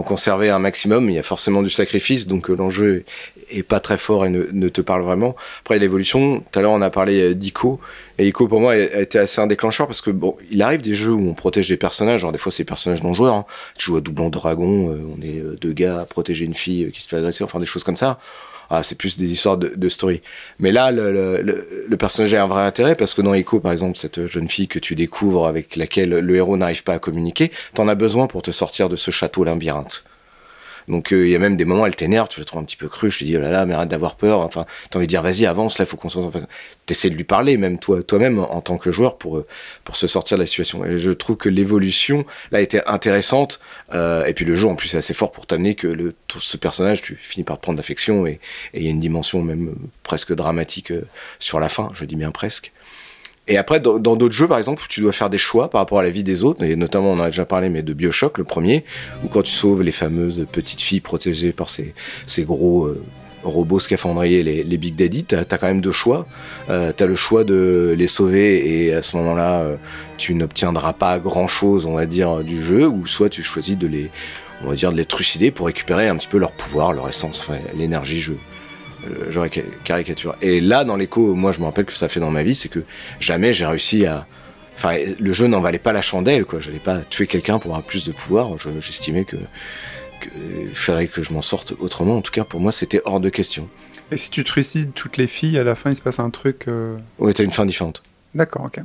conserver un maximum, il y a forcément du sacrifice, donc euh, l'enjeu est pas très fort et ne, te parle vraiment. Après, l'évolution, tout à l'heure on a parlé euh, d'Ico, et Ico pour moi a été assez un déclencheur parce que bon, il arrive des jeux où on protège des personnages, alors des fois c'est des personnages non joueurs, hein. tu joues à Doublon Dragon, euh, on est deux gars à protéger une fille qui se fait agresser, enfin des choses comme ça. Ah, c'est plus des histoires de, de story. Mais là, le, le, le- personnage a un vrai intérêt parce que dans Echo, par exemple, cette jeune fille que tu découvres avec laquelle le héros n'arrive pas à communiquer, t'en as besoin pour te sortir de ce château labyrinthe. Donc euh, il y a même des moments, elle t'énerve, tu la trouves un petit peu crue, je te dis oh là là, mais arrête d'avoir peur. Enfin, t'as envie de dire vas-y avance, là faut qu'on s'en. Enfin, t'essaies de lui parler même toi, toi-même en tant que joueur pour euh, pour se sortir de la situation. Et je trouve que l'évolution là était intéressante. Euh, et puis le jeu en plus est assez fort pour t'amener que le tout ce personnage, tu finis par prendre d'affection et il y a une dimension même presque dramatique sur la fin. Je dis bien presque. Et après, dans d'autres jeux, par exemple, tu dois faire des choix par rapport à la vie des autres, et notamment, on en a déjà parlé, mais de Bioshock, le premier, où quand tu sauves les fameuses petites filles protégées par ces, ces gros euh, robots scaphandriers, les, les Big Daddy, t'as as quand même deux choix. Euh, t'as le choix de les sauver, et à ce moment-là, euh, tu n'obtiendras pas grand-chose, on va dire, du jeu, ou soit tu choisis de les, on va dire, de les trucider pour récupérer un petit peu leur pouvoir, leur essence, enfin, l'énergie jeu. Euh, j'aurais ca- caricature. Et là, dans l'écho, moi, je me rappelle que ça fait dans ma vie, c'est que jamais j'ai réussi à. Enfin, le jeu n'en valait pas la chandelle, quoi. J'allais pas tuer quelqu'un pour avoir plus de pouvoir. Je- J'estimais que qu'il fallait que je m'en sorte autrement. En tout cas, pour moi, c'était hors de question. Et si tu trucides toutes les filles, à la fin, il se passe un truc. euh, Ouais, t'as une fin différente. D'accord, ok.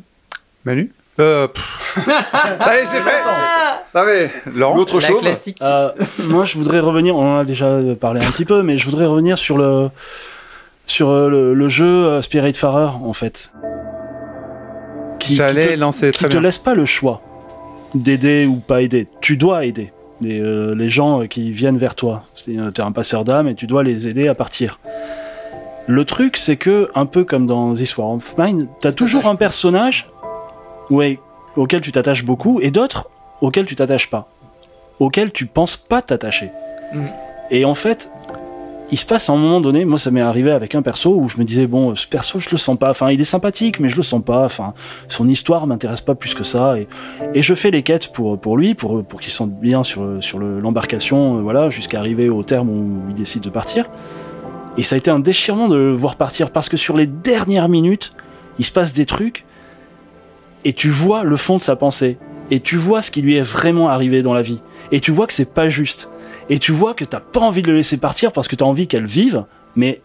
Manu? Euh. pff. Ça y est, je l'ai fait Non mais, Laurent L'autre classique. Euh, moi, je voudrais revenir. On en a déjà parlé un petit peu, mais je voudrais revenir sur le sur euh, le, le jeu euh, Spiritfarer en fait. Qui, qui J'allais te, lancer qui très te bien. laisse pas le choix d'aider ou pas aider. Tu dois aider les, euh, les gens qui viennent vers toi. Tu es un passeur d'âme et tu dois les aider à partir. Le truc, c'est que, un peu comme dans This War of Mine, t'as toujours un personnage ouais, auquel tu t'attaches beaucoup et d'autres auxquels tu t'attaches pas. Auxquels tu penses pas t'attacher. Mhm. Et en fait, il se passe à un moment donné, moi ça m'est arrivé avec un perso où je me disais, bon, ce perso je le sens pas, enfin il est sympathique, mais je le sens pas, enfin son histoire m'intéresse pas plus que ça. Et, et je fais les quêtes pour, pour lui, pour, pour qu'il se sente bien sur, sur le- l'embarcation, euh, voilà, jusqu'à arriver au terme où il décide de partir. Et ça a été un déchirement de le voir partir parce que sur les dernières minutes, il se passe des trucs et tu vois le fond de sa pensée et tu vois ce qui lui est vraiment arrivé dans la vie et tu vois que c'est pas juste et tu vois que t'as pas envie de le laisser partir parce que t'as envie qu'elle vive mais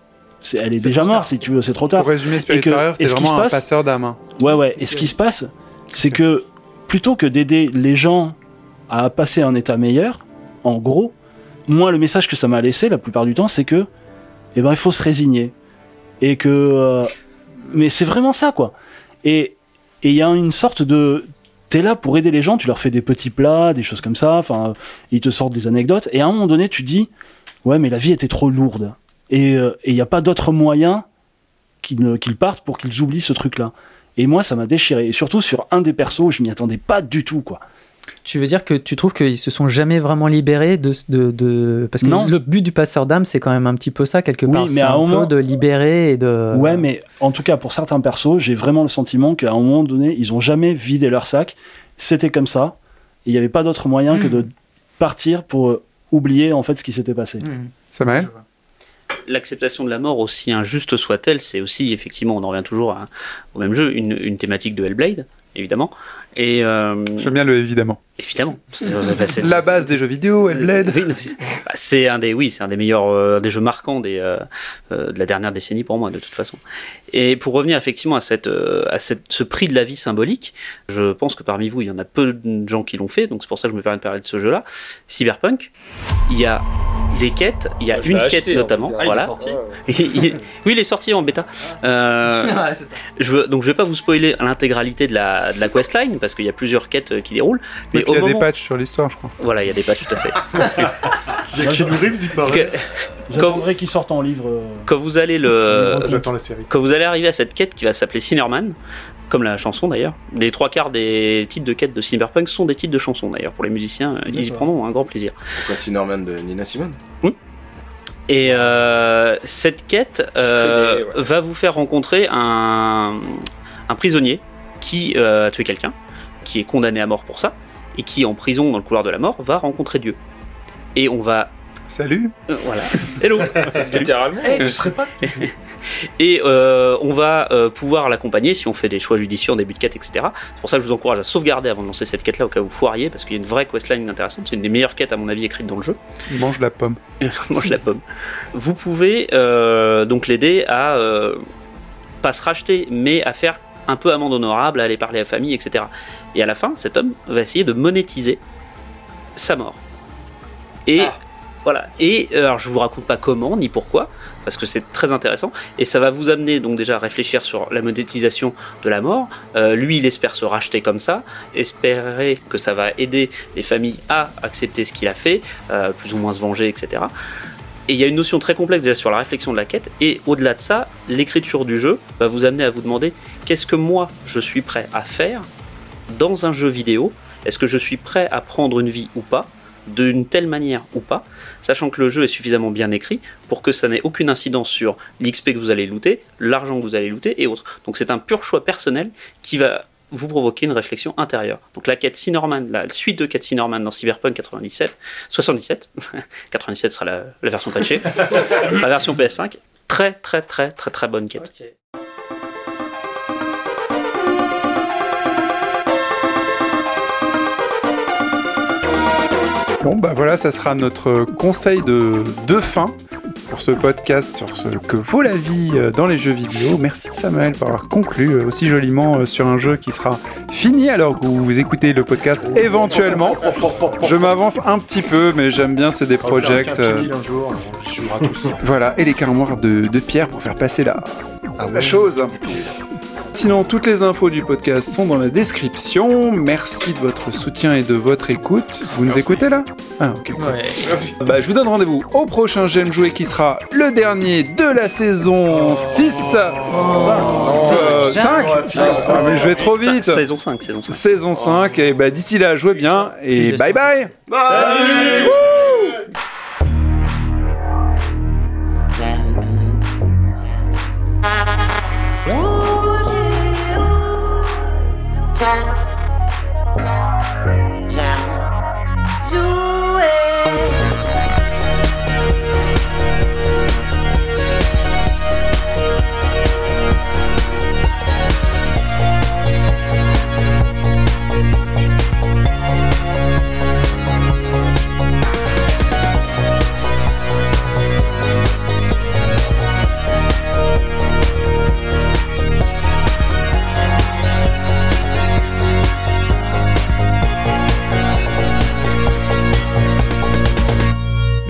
elle est, déjà morte si tu veux c'est trop tard Pour résumer, Spirit Warrior, t'es vraiment un passe- passeur d'âme. hein. Ouais, ouais. Et ce qui se passe, c'est que plutôt que d'aider les gens à passer un état meilleur, en gros, moi, le message que ça m'a laissé la plupart du temps, c'est que, eh ben, il faut se résigner. Et que. euh, mais c'est vraiment ça, quoi. Et et il y a une sorte de. T'es là pour aider les gens, tu leur fais des petits plats, des choses comme ça, ils te sortent des anecdotes, et à un moment donné, tu dis, ouais, mais la vie était trop lourde. Et euh, il n'y a pas d'autre moyen qu'ils partent pour qu'ils oublient ce truc-là. Et moi, ça m'a déchiré. Et surtout sur un des persos, je m'y attendais pas du tout, quoi. Tu veux dire que tu trouves qu'ils se sont jamais vraiment libérés de, de, de- parce que Non. le but du passeur d'âme c'est quand même un petit peu ça quelque Oui, part. mais c'est à un un moment- peu de libérer et de. Ouais, mais en tout cas, pour certains persos, j'ai vraiment le sentiment qu'à un moment donné, ils ont jamais vidé leur sac. C'était comme ça. Et il n'y avait pas d'autre moyen que Mm. de partir pour euh, oublier, en fait, ce qui s'était passé. Hmm. Ça m'a L'acceptation de la mort, aussi injuste soit-elle, c'est aussi, effectivement, on en revient toujours à- au même jeu, une, une thématique de Hellblade. évidemment. Et euh, J'aime bien le évidemment. évidemment, La base des jeux vidéo, Hellblade. oui, c'est- bah, c'est un des, oui, c'est un des meilleurs, euh, des jeux marquants des, euh, de la dernière décennie pour moi, de toute façon. Et pour revenir effectivement à cette, à cette, ce prix de la vie symbolique, je pense que parmi vous, il y en a peu de gens qui l'ont fait, donc c'est pour ça que je me permets de parler de ce jeu-là. Cyberpunk, il y a des quêtes, il y a une quête notamment, Ah, il est voilà. sorti oui, il est sorti en bêta. Euh, ça. je veux, donc je vais pas vous spoiler l'intégralité de la, de la questline parce qu'il y a plusieurs quêtes euh, qui déroulent. Mais il y a des patchs sur l'histoire, je crois. voilà, il y a des patchs tout à fait. Il y a Keanu Reeves, il paraît. Que- J'attendrai qu'il sorte en livre. euh, quand vous allez le, J'attends la série. quand vous allez arriver à cette quête qui va s'appeler Cinnamon, comme la chanson d'ailleurs, les trois quarts des titres de quête de Cyberpunk sont des titres de chansons d'ailleurs. Pour les musiciens, euh, ils y prendront un grand plaisir. Pourquoi Cinnamon de Nina Simone Et euh, cette quête euh, ouais. va vous faire rencontrer un, un prisonnier qui euh, a tué quelqu'un, qui est condamné à mort pour ça, et qui en prison dans le couloir de la mort va rencontrer Dieu. Et on va... Salut. euh, voilà. Hello Littéralement. Eh, tu serais pas. Et euh, on va euh, pouvoir l'accompagner si on fait des choix judicieux en début de quête, etc. C'est pour ça que je vous encourage à sauvegarder avant de lancer cette quête-là au cas où vous foiriez, parce qu'il y a une vraie questline intéressante. C'est une des meilleures quêtes, à mon avis, écrites dans le jeu. Mange la pomme. Mange la pomme. Vous pouvez euh, donc l'aider à euh, pas se racheter, mais à faire un peu amende honorable, à aller parler à la famille, etc. Et à la fin, cet homme va essayer de monétiser sa mort. Et voilà. Et euh, alors, je vous raconte pas comment ni pourquoi, parce que c'est très intéressant. Et ça va vous amener donc déjà à réfléchir sur la monétisation de la mort. Euh, lui, il espère se racheter comme ça, espérer que ça va aider les familles à accepter ce qu'il a fait, euh, plus ou moins se venger, etc. Et il y a une notion très complexe déjà sur la réflexion de la quête. Et au-delà de ça, l'écriture du jeu va vous amener à vous demander qu'est-ce que moi je suis prêt à faire dans un jeu vidéo? Est-ce que je suis prêt à prendre une vie ou pas? D'une telle manière ou pas, sachant que le jeu est suffisamment bien écrit pour que ça n'ait aucune incidence sur l'XP que vous allez looter, l'argent que vous allez looter et autres. Donc c'est un pur choix personnel qui va vous provoquer une réflexion intérieure. Donc la quête Cinnamon, la suite de quête Cinnamon dans Cyberpunk 97, 77, 97 sera la, la version patchée, la version PS5, très très très très très bonne quête. Bon, bah voilà, ça sera notre conseil de, de fin pour ce podcast sur ce que vaut la vie euh, dans les jeux vidéo. Merci Samuel pour avoir conclu euh, aussi joliment euh, sur un jeu qui sera fini alors que vous écoutez le podcast éventuellement. Je m'avance un petit peu, mais j'aime bien ces des projects. Voilà, et les carmoires de, de pierre pour faire passer la, Ah la chose. Sinon, toutes les infos du podcast sont dans la description. Merci de votre soutien et de votre écoute. Vous nous écoutez là? Ah, ok. cool. Ouais. Bah, je vous donne rendez-vous au prochain J'aime jouer qui sera le dernier de la saison 6. 5 Ah, mais je vais trop vite Sa- Saison 5, saison 5. Saison 5, et bah d'ici là, jouez bien et bye bye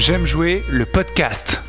J'aime jouer le podcast.